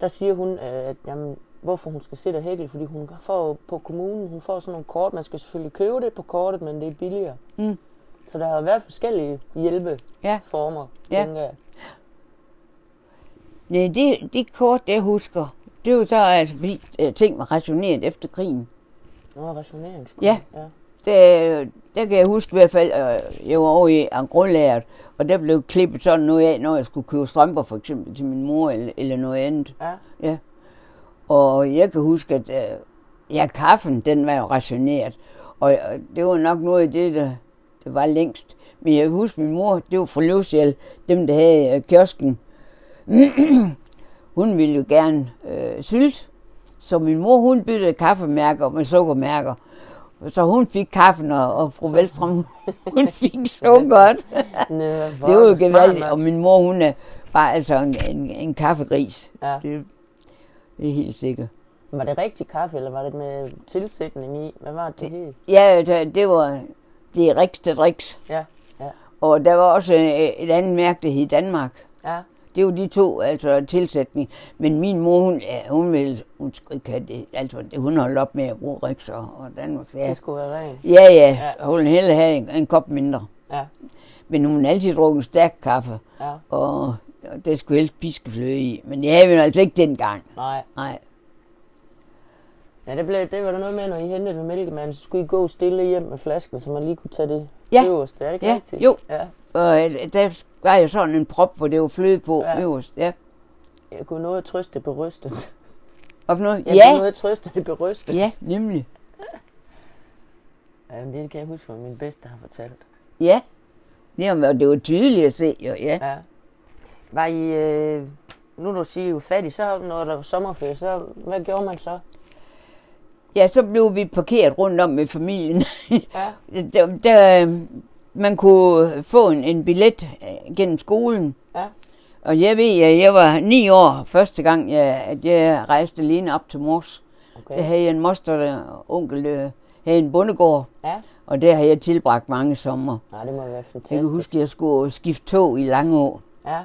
der siger hun, øh, at jamen, hvorfor hun skal sidde og hækle, fordi hun får på kommunen, hun får sådan nogle kort, man skal selvfølgelig købe det på kortet, men det er billigere. Mm. Så der har været forskellige hjælpeformer, Ja. Ja. tænker jeg. Nej, det, det kort, jeg husker, det var så altså, fordi øh, ting var rationeret efter krigen. Nå, rationeringskort. Ja. ja. Der, der kan jeg huske i hvert fald, øh, jeg var over i grundlæret, og der blev klippet sådan noget af, når jeg skulle købe strømper for eksempel til min mor eller, eller noget andet. Ja. Og jeg kan huske, at øh, ja, kaffen, den var jo rationeret. Og, det var nok noget af det, der, der var længst. Men jeg kan huske, min mor, det var fra Løvsjæl, dem der havde øh, kiosken. hun ville jo gerne øh, sylt. Så min mor, hun byttede kaffemærker med sukkermærker. Så hun fik kaffen, og, og fru Velstrøm, hun fik sukkeret. Nå, Det var jo gevaldigt. Og min mor, hun er bare altså en, en, en kaffegris. Ja. Det, det er helt sikkert. Var det rigtig kaffe, eller var det med tilsætning i? Hvad var det, det? Ja, det, det var det er Riks til Riks. Ja, ja. Og der var også øh, et andet mærke, der hed Danmark. Ja, Det var de to, altså tilsætning. Men min mor, hun, ja, hun ville, hun skulle ikke have det. Altså, hun holdt op med at bruge Riks og, og Danmark. Ja, det skulle være rent. ja, ja, Ja. hun ville hellere have en, en kop mindre. Ja, Men hun ville altid drukke en stærk kaffe, ja. og og der skulle helst piskefløde i. Men det havde vi altså ikke dengang. Nej. Nej. Ja, det, blev, det var der noget med, når I hentede ved mælkemanden, så skulle I gå stille hjem med flasken, så man lige kunne tage det Ja. øverste. Er det ikke Ja, rigtigt? jo. Ja. Og øh, der var jo sådan en prop, hvor det var fløde på Ja. ja. øverst. Ja. Jeg kunne nå at trøste det berystet. Og for noget? Jeg Ja, kunne nå at trøste det berystet. ja, nemlig. ja men det kan jeg huske, hvad min bedste har fortalt. Ja. Jamen, og det var tydeligt at se, jo, ja. Ja. Var I, øh, nu du siger, I var fattig, så når der var sommerferie, så hvad gjorde man så? Ja, så blev vi parkeret rundt om med familien. Ja. der, der, man kunne få en, en billet øh, gennem skolen. Ja. Og jeg ved, at jeg var ni år første gang, jeg, at jeg rejste alene op til Mors. Der Okay. havde jeg en moster og onkel, der havde en bondegård. Ja. Og der har jeg tilbragt mange sommer. Nej, det må være fantastisk. Jeg kan huske, at jeg skulle skifte tog i Langå. Ja.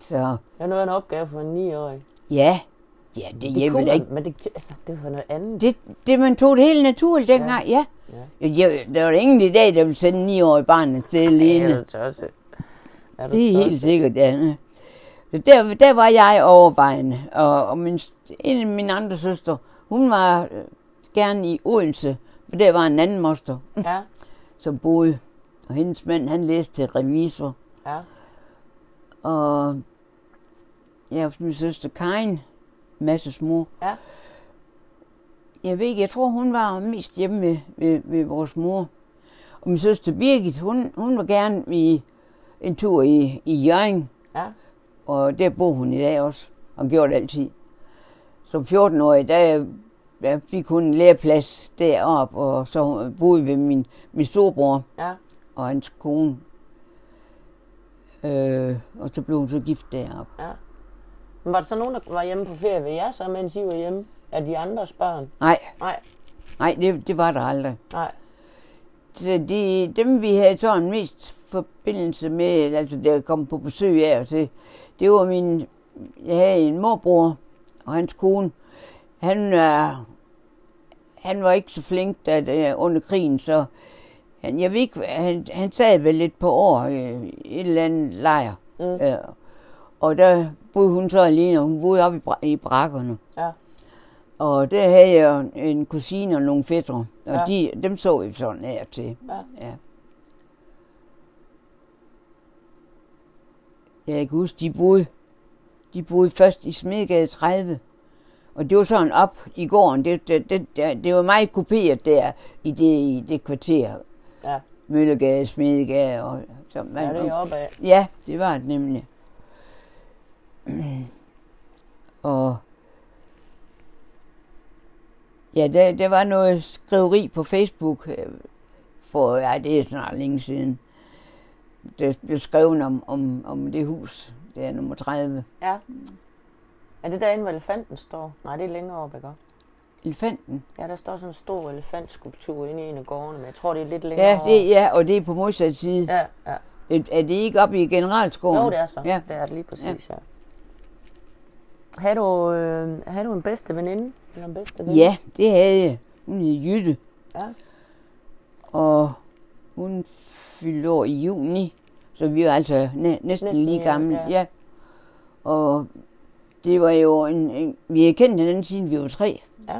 Så Det noget af en opgave for en 9-årig. ja, ja det, det kunne da ikke. men det, altså, det var noget andet. Det, det man tog det helt naturligt dengang, ja. Ja. ja. Jeg, der var ingen i dag, der ville sende en 9-årig barn sted alene. Er du tosset? Er Det er helt sikkert, ja. Så der, der var jeg overvejende, og, og min, en af mine andre søstre, hun var øh, gerne i Odense, for der var en anden moster, Ja, som boede, og hendes mand, han læste til revisor, ja. og jeg var min søster Karin, Masses mor. Ja. Jeg ved ikke, jeg tror, hun var mest hjemme med, med, med vores mor. Og min søster Birgit, hun, hun var gerne i en tur i, i Jørgen, Ja. og der bor hun i dag også, og gjort det altid. Som 14-årig, der, der fik hun en læreplads deroppe, og så boede vi ved min, min storebror Ja. og hans kone. Øh, og så blev hun så gift deroppe. ja. Men var der så nogen, der var hjemme på ferie ved jer så, mens I var hjemme? Af de andres børn? Nej, Nej. Nej, det, det var der aldrig. Nej. Så de, dem vi havde sådan mest forbindelse med, altså der kom på besøg af og til, det var min, jeg havde en morbror og hans kone. Han, øh, han var ikke så flink da, da, under krigen, så han, jeg ved ikke, han, han sad vel lidt på år øh, i et eller andet lejr. Mm. Øh, og der boede hun så alene, og hun boede oppe i, bra- i brakkerne. Ja. Og der havde jeg en kusine og nogle fætter, og Ja. de, dem så vi sådan og til. Ja. ja. Jeg kan huske, de boede, de boede først i Smedegade 30. Og det var sådan op i gården. Det, det, det, det, det var meget kopieret der i det, i det kvarter. Ja. Møllegade, Smedegade og så man, Ja, det er oppe af. Ja, det var det nemlig. Og ja, der, der var noget skriveri på Facebook øh, for, ja, det er snart længe siden. Der blev skrevet om, om, om det hus, det er nummer 30. Ja. Er det derinde, hvor elefanten står? Nej, det er længere oppe, ikke? Elefanten. Ja, der står sådan en stor elefantskulptur inde i en af gårdene, men jeg tror, det er lidt længere Ja, det, ja, og det er på modsat side. Ja, ja. Er, det ikke oppe i generalskoven? Jo, det er så. Ja. Det er det lige præcis, ja. Har du, øh, har du en bedste veninde? Eller en bedste ven? Ja, det havde jeg. Hun hed Jytte. Ja. Og hun fyldte år i juni, så vi var altså næ- næsten, næsten lige gamle. ja. Ja. Og det var jo en, en vi har kendt hinanden siden vi var tre. Ja.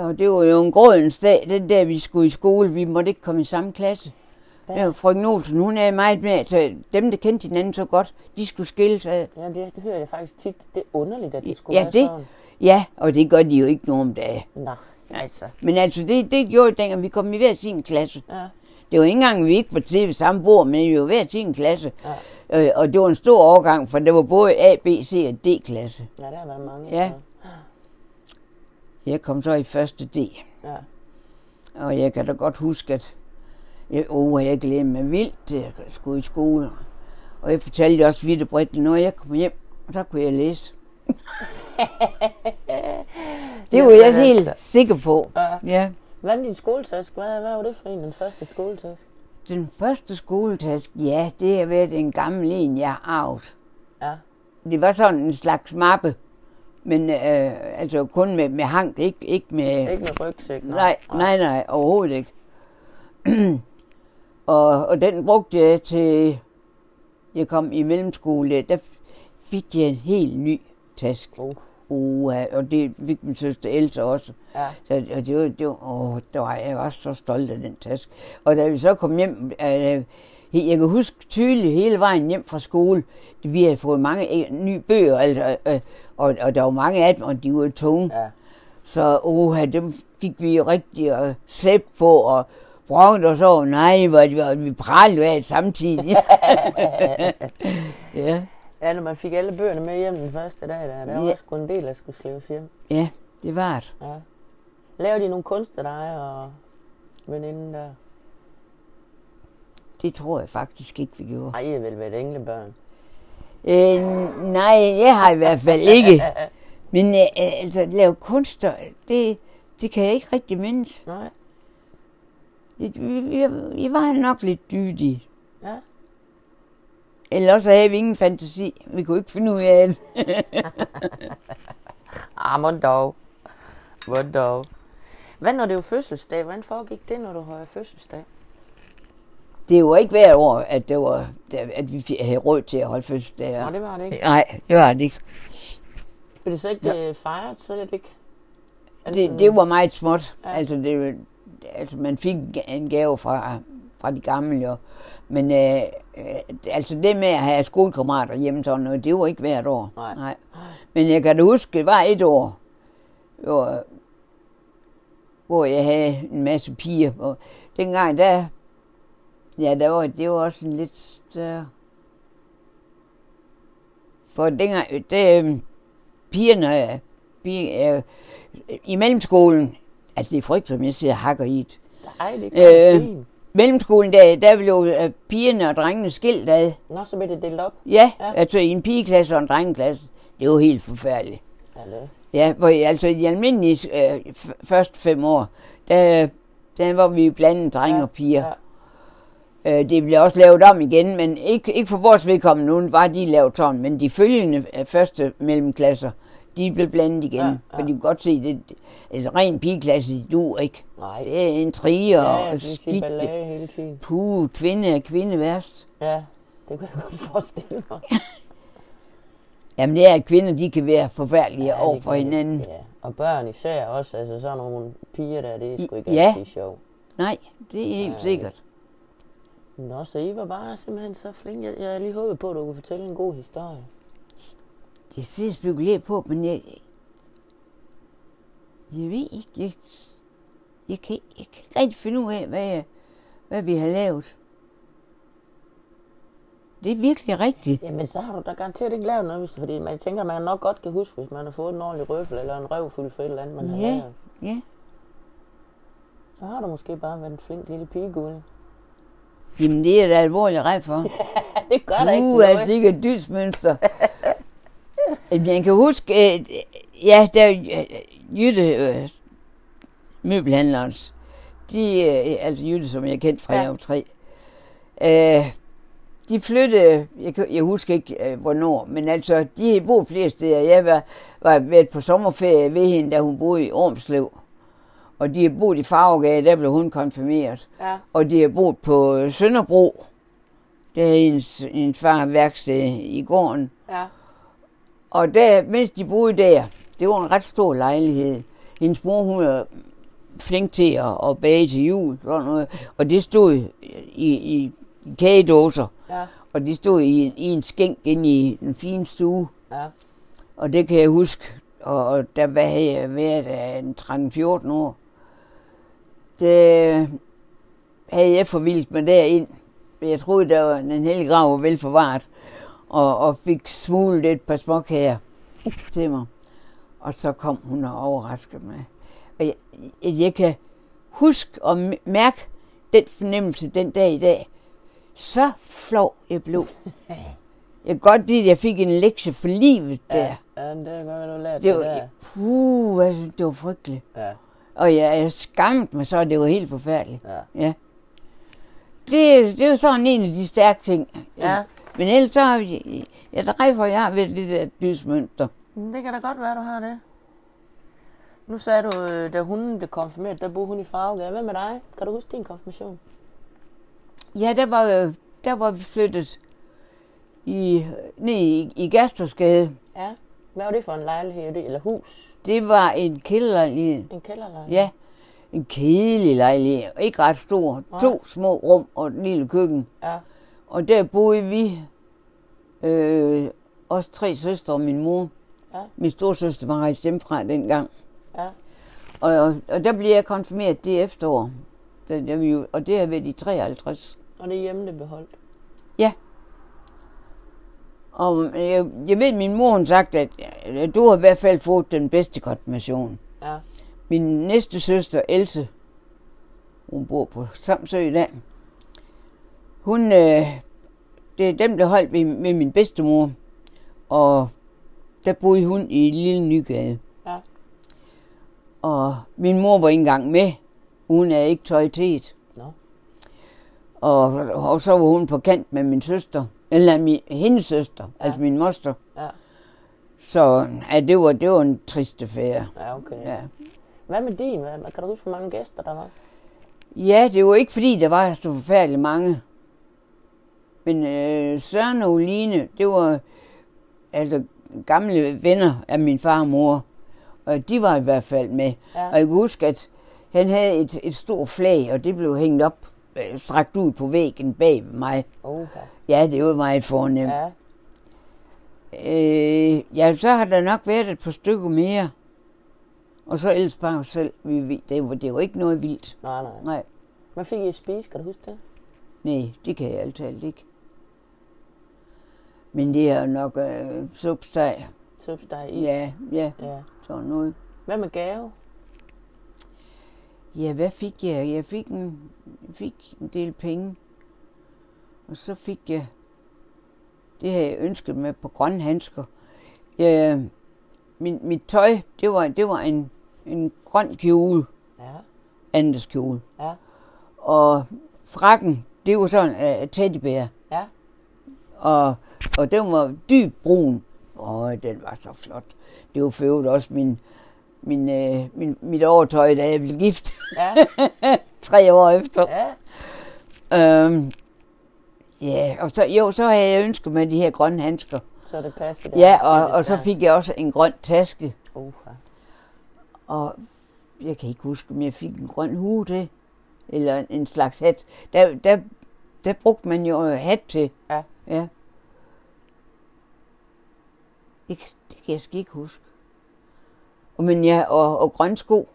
Og det var jo en grådens dag, den der vi skulle i skole. Vi måtte ikke komme i samme klasse. Ja. Frøken Olsen, hun er meget med, så dem, der kendte hinanden så godt, de skulle skilles ad. Ja, det, det hører jeg faktisk tit. Det er underligt, at det skulle Ja, være det- sådan. Ja, og det gør de jo ikke nogen dage. Nå, altså. Men altså, det, det gjorde dengang vi kom i hver sin klasse. Ja, Det var ikke engang, vi ikke var til ved samme bord, men vi var hver sin klasse. Ja. Øh, og det var en stor overgang, for det var både A, B, C og D-klasse. ja der har været mange. Ja. Så. Jeg kom så i første D, ja. og jeg kan da godt huske, at jeg, oh, jeg glædede mig vildt til at skulle i skole. Og jeg fortalte også vidt og bredt, når jeg kom hjem, og der kunne jeg læse. det var jeg helt altså. sikker på. ja. Ja. Hvad med din skoletask? Hvad, hvad var det for en, den første skoletask? Den første skoletask, ja, det har været en gammel en, jeg har arvet. Ja. Det var sådan en slags mappe, men øh, altså kun med, med hank, ikke, ikke med... Ikke med rygsæk? nej, nej, nej, overhovedet ikke. og, og den brugte jeg til... Jeg kom i mellemskole, der fik jeg en helt ny task. Oh. Uh, og det fik min søster Else også. Ja. Så, og det var, det var, åh, det var, jeg var så stolt af den taske. Og da vi så kom hjem, øh, jeg kan huske tydeligt hele vejen hjem fra skole, vi havde fået mange øh, nye bøger, altså, øh, og, og der var mange af dem, og de var tunge. Ja. Så åh, dem gik vi rigtig og slæbte på, og bronte os over, nej, hvor var, vi pralede af samtidig. ja, Ja, når man fik alle bøgerne med hjem den første dag, der, der var Ja. også kun en del, der skulle slæves hjem. ja, det var det. Ja. Laver de nogle kunster, dig og veninden der? Det tror jeg faktisk ikke, vi gjorde. Ej, I har vel været englebørn. Øh, nej, jeg har i hvert fald ikke. Men øh, altså, lave kunster, det, det kan jeg ikke rigtig mindes. Nej. Vi, vi, vi var nok lidt dydige. Ja. Eller også havde vi ingen fantasi. Vi kunne ikke finde ud af det. Ah, må dog. Hvor dog. Hvad når det er jo fødselsdag? Hvordan foregik det, når du har fødselsdag? Det var ikke hvert år, at, det var, at vi havde råd til at holde fødselsdag. Nå, det var det ikke. Nej, det var det ikke. Blev det så ikke ja. fejret, så det ikke? Det, det var meget småt. Ja. Altså, det, altså, man fik en gave fra, fra de gamle, jo. Men øh, øh, altså det med at have skolekammerater hjemme sådan noget, det var ikke hvert år. Nej. Nej. Men jeg kan da huske, det var et år, hvor, hvor jeg havde en masse piger. Og dengang, der, ja, der var, det var også en lidt større. For dengang, det, øh, pigerne, øh, pige, øh, i mellemskolen, altså det er frygteligt, som jeg siger hakker i det. Nej, det er Øh. fint. Mellemskolen, der, der blev øh, pigerne og drengene skilt ad. Nå, så blev det delt op. Ja, Ja. ja, altså i en pigeklasse og en drengeklasse. Det var helt forfærdeligt. Ja, det. Ja, hvor, altså i almindelige øh, første fem år, der, der var vi blandet drenge og piger. Ja. Øh, det blev også lavet om igen, men ikke, ikke for vores vedkommende, nu var de lavet sådan, men de følgende øh, første mellemklasser, de blev blandet igen, Ja, ja, ja. ja. for de kunne godt se, det altså ren pigeklasse, du ikke. Nej. Det er en trier ja, og ja, skidt. ballade hele tiden. Puh, kvinde er kvinde værst. Ja, det kan jeg godt forestille mig. Jamen det er, at kvinder de kan være forfærdelige Ja, over for hinanden. Ja, og børn især også, altså sådan nogle piger der, det er sgu ikke Ja. altid sjovt. Nej, det er helt Nej. sikkert. Nå, så I var bare simpelthen så flinke. Jeg, jeg lige håbet på, at du kunne fortælle en god historie. Det sidder jeg spekulerer på, men jeg... Jeg ved ikke, jeg, jeg, kan, jeg kan ikke rigtig finde ud af, hvad, jeg, hvad vi har lavet. Det er virkelig rigtigt. Jamen, så har du da garanteret ikke lavet noget, hvis, fordi man tænker, man nok godt kan huske, hvis man har fået en ordentlig røffel eller en røvfuld for et eller andet, man har Ja. lavet. Ja. Så har du måske bare været en flink lille pigeguld. Jamen, det er da alvorligt rej for. det gør der ikke noget. ikke et dysmønster. Jeg kan huske, øh, ja, der Jytte, øh, møbelhandlerens, de, øh, altså Jytte, som jeg kendte fra Ja. jeg var tre, øh, de flyttede, jeg, jeg husker ikke øh, hvornår, men altså, de boet flere steder. Jeg var, var været på sommerferie ved hende, da hun boede i Ormslev. Og de har boet i Farvegade, der blev hun konfirmeret. Ja, Og de har boet på Sønderbro. Der er hendes, hendes far værksted i gården. ja, Og der, mens de boede der, det var en ret stor lejlighed. Hendes mor, hun er flink til at, at bage til jul. Sådan noget. Og det stod i, i, i kagedåser. ja, Og de stod i, i en skænk inde i en fin stue. ja. Og det kan jeg huske. Og, og der var jeg været en 13-14 år. Det havde jeg forvildt mig derind. Jeg troede, der var en hellig grav var vel forvaret. Og, og fik smuglet et par småkager til mig. Og så kom hun og overraskede mig. Og jeg, jeg, kan huske og mærke den fornemmelse den dag i dag. Så flov jeg blev. Jeg kan godt lide, at jeg fik en lektie for livet der. Ja, ja det er godt, du har lært Det det var, der. puh, jeg synes, det var frygteligt. Ja, Og jeg, jeg skamte mig så, det var helt forfærdeligt. ja. Ja. Det, det er jo sådan en af de stærke ting. Ja, Men ellers så har jeg, jeg er rej for, at jeg har været lidt af et lysmønster. Det kan da godt være, du har det. Nu sagde du, øh, da hunden blev konfirmeret, der boede hun i Farvegade. Hvad med dig? Kan du huske din konfirmation? Ja, der var, øh, der var vi flyttet i, ned i, i Gastrosgade. Ja. Hvad var det for en lejlighed, eller hus? Det var en kælderlejlighed. En kælderlejlighed? Ja, en kedelig lejlighed. Ikke ret stor. Nej. To små rum og et lille køkken. Ja, Og der boede vi, øh, os tre søstre og min mor. Ja. Min storsøster var rejst hjemmefra dengang. ja. Og, og, og der blev jeg konfirmeret det efterår. Der, der, og det har været i 53. Og det er hjemme, det beholdt. Og jeg, jeg ved, min mor hun sagt, at, at du har i hvert fald fået den bedste konfirmation. Ja, Min næste søster, Else, hun bor på Samsø i dag. Hun, øh, det, dem blev holdt ved, med min bedstemor, og der boede hun i Lille Nygade. Ja. Og min mor var ikke engang med. Hun er ikke tøjtet. Nå. Og, og så var hun på kant med min søster, eller min, hendes søster, Ja. altså min moster. ja, Så ja, det, var, det var en trist affære. ja, okay. Ja. Hvad med din? Hvad, kan du huske, hvor mange gæster der var? Ja, det var ikke fordi, der var så forfærdeligt mange. Men øh, Søren og Oline, det var altså gamle venner af min far og mor. Og de var i hvert fald med. Ja, Og jeg kan huske, at han havde et, et stort flag, og det blev hængt op, øh, strakt ud på væggen bag mig. okay. Ja, det var meget fornemt. Ja, Øh, ja, så har der nok været et par stykker mere. Og så ellers bare selv. Vi, vi, det, var, det var ikke noget vildt. nej, nej. Nej, Hvad fik I at spise? Kan du huske det? nej, det kan jeg altid ikke. Men det er nok øh, supsteg. Supsteg is? Ja, ja, ja. sådan noget. Hvad med gave? Ja, hvad fik jeg? Jeg fik en, fik en del penge. Og så fik jeg, det havde jeg ønsket med på grønne handsker. Jeg, min, mit tøj, det var, det var en, en grøn kjole, Ja. Anders kjole. Ja. Og frakken, det var sådan uh, teddybær. Ja. Og, og den var dyb brun. Åh, den var så flot. Det var for også min, min, øh, min, mit overtøj, da jeg blev gift. Ja. Tre år efter. ja. Øhm, ja, og så, jo, så havde jeg ønsket med de her grønne handsker. Så det passer. Ja, og, og så fik jeg også en grøn taske. Uh, Og jeg kan ikke huske, om jeg fik en grøn hue til. Eller en slags hat. Der, der, der brugte man jo hat til. Ja. Ja. Det, kan- det kan jeg sgu ikke huske. Og, men ja, og, og grønne sko.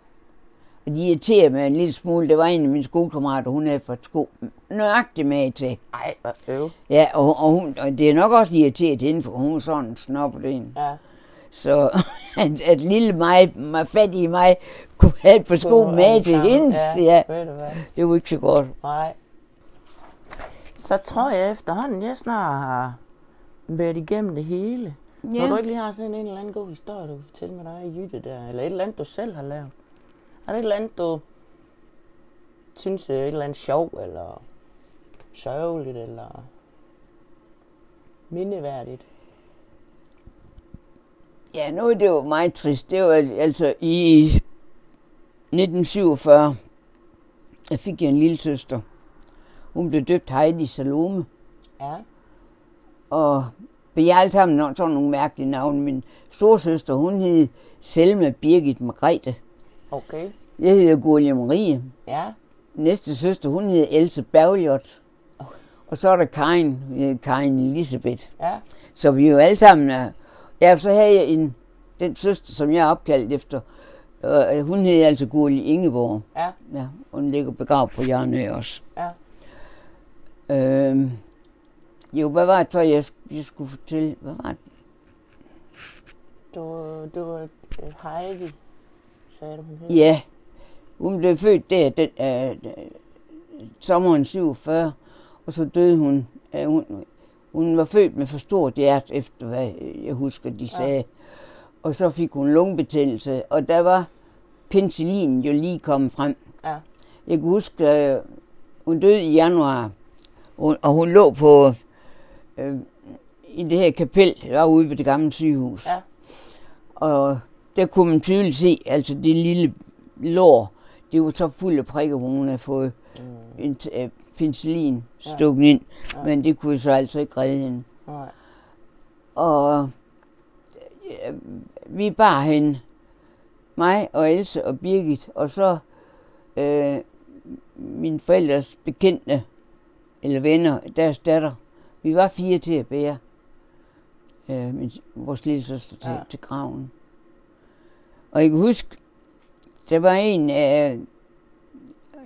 Og de irriterer mig en lille smule. Det var en af mine skolekammerater, hun havde fået sko nøjagtigt med til. Ej, hvad øv. Ja, og, og, hun, og det er nok også irriteret hende, for hun er sådan en snobbet en. Ja. Så at, at lille mig, mig fattige mig, kunne have et par sko med til hendes. Ja, Ja, det var ikke så godt. Nej. Så tror jeg efterhånden, jeg snart har været igennem det hele. Ja. Når du ikke lige har sådan en eller anden god historie, du kan fortælle med dig i Jytte der, eller et eller andet, du selv har lavet. Er det et eller andet, du synes er et eller andet sjov, eller sørgeligt, eller mindeværdigt? Ja, noget det var meget trist. Det var altså i 1947, der fik jeg en lille søster. Hun blev døbt Heidi Salome. Ja. Og vi har alle sammen no- sådan nogle mærkelige navne. Min storsøster, hun hed Selma Birgit Margrethe. Okay. Jeg hedder Gurlia Marie. Ja. Næste søster, hun hed Else Bergljot. Og så er der Karin, hedder Karin Elisabeth. Ja. Så vi er jo alle sammen er... Ja, så havde jeg en, den søster, som jeg er opkaldt efter. Øh, hun hed altså Gurli Ingeborg. Ja. Ja, hun ligger begravet på Jernø også. Ja. Øh, jo, hvad var det så, jeg, jeg skulle fortælle? Hvad var det? Du, du var øh, Heidi, sagde du, hun hed. Ja, hun blev født der den, øh, sommeren 47, og så døde hun. Øh, hun. Hun var født med for stort hjerte, efter hvad jeg husker, de sagde. Ja. Og så fik hun lungebetændelse, og der var penicillin jo lige kommet frem. Ja. Jeg kan huske, øh, hun døde i januar, og og hun lå på øh, i det her kapel, der var ude ved det gamle sygehus. Ja. Og der kunne man tydeligt se, altså det lille lår, det var så fuld af prikker, hvor hun havde fået Mm. en øh, penicillin Ja. stukket ind, Ja. men det kunne så altså ikke redde hende. Nej. Og øh, vi bar hende, mig og Else og Birgit, og så øh, mine forældres bekendte, eller venner, deres datter. Vi var fire til at bære øh, min, vores lille søster til, Ja. til graven. Og jeg kan huske, der var en, øh,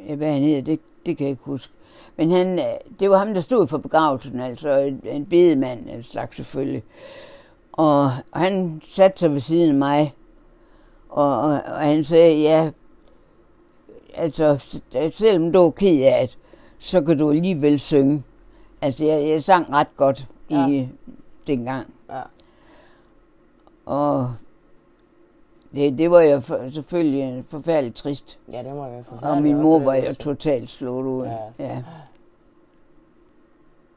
ja, hvad han hed, det, det kan jeg ikke huske. Men han, øh, det var ham, der stod for begravelsen, altså en, en bedemand, en slags selvfølgelig. Og, han satte sig ved siden af mig, og, og, og han sagde, ja, altså, selvom du er ked af det, så kan du alligevel synge. Altså, jeg, jeg sang ret godt Ja. i dengang. Ja. Og det, det var jo for, selvfølgelig forfærdeligt trist. Ja, det må være forfærdeligt. Og min mor var jo totalt slået ud. Ja. ja.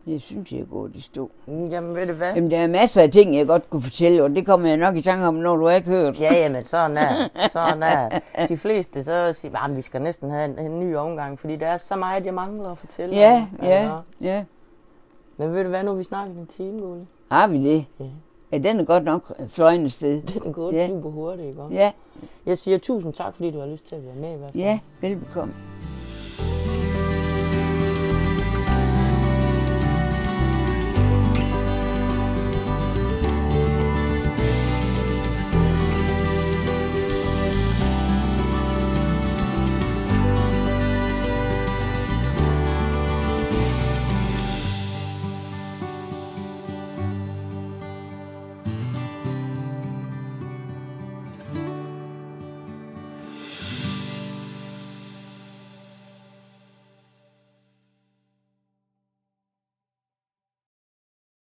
Jeg synes, jeg er gået i stå. Mm, Jamen, ved du hvad? Jamen, der er masser af ting, jeg godt kunne fortælle, og det kommer jeg nok i tanke om, når du ikke hørt. Ja, jamen, sådan er Sådan er De fleste så siger, at vi skal næsten have en, en ny omgang, fordi der er så meget, jeg mangler at fortælle Ja, om. ja, ja. Men ved du hvad, nu vi snakket en time, Gulli. Har vi det? Ja. Ja, den er godt nok fløjende sted. Det er gået Ja. super hurtigt, ikke? Ja, Jeg siger tusind tak, fordi du har lyst til at være med i hvert fald. ja, velbekomme.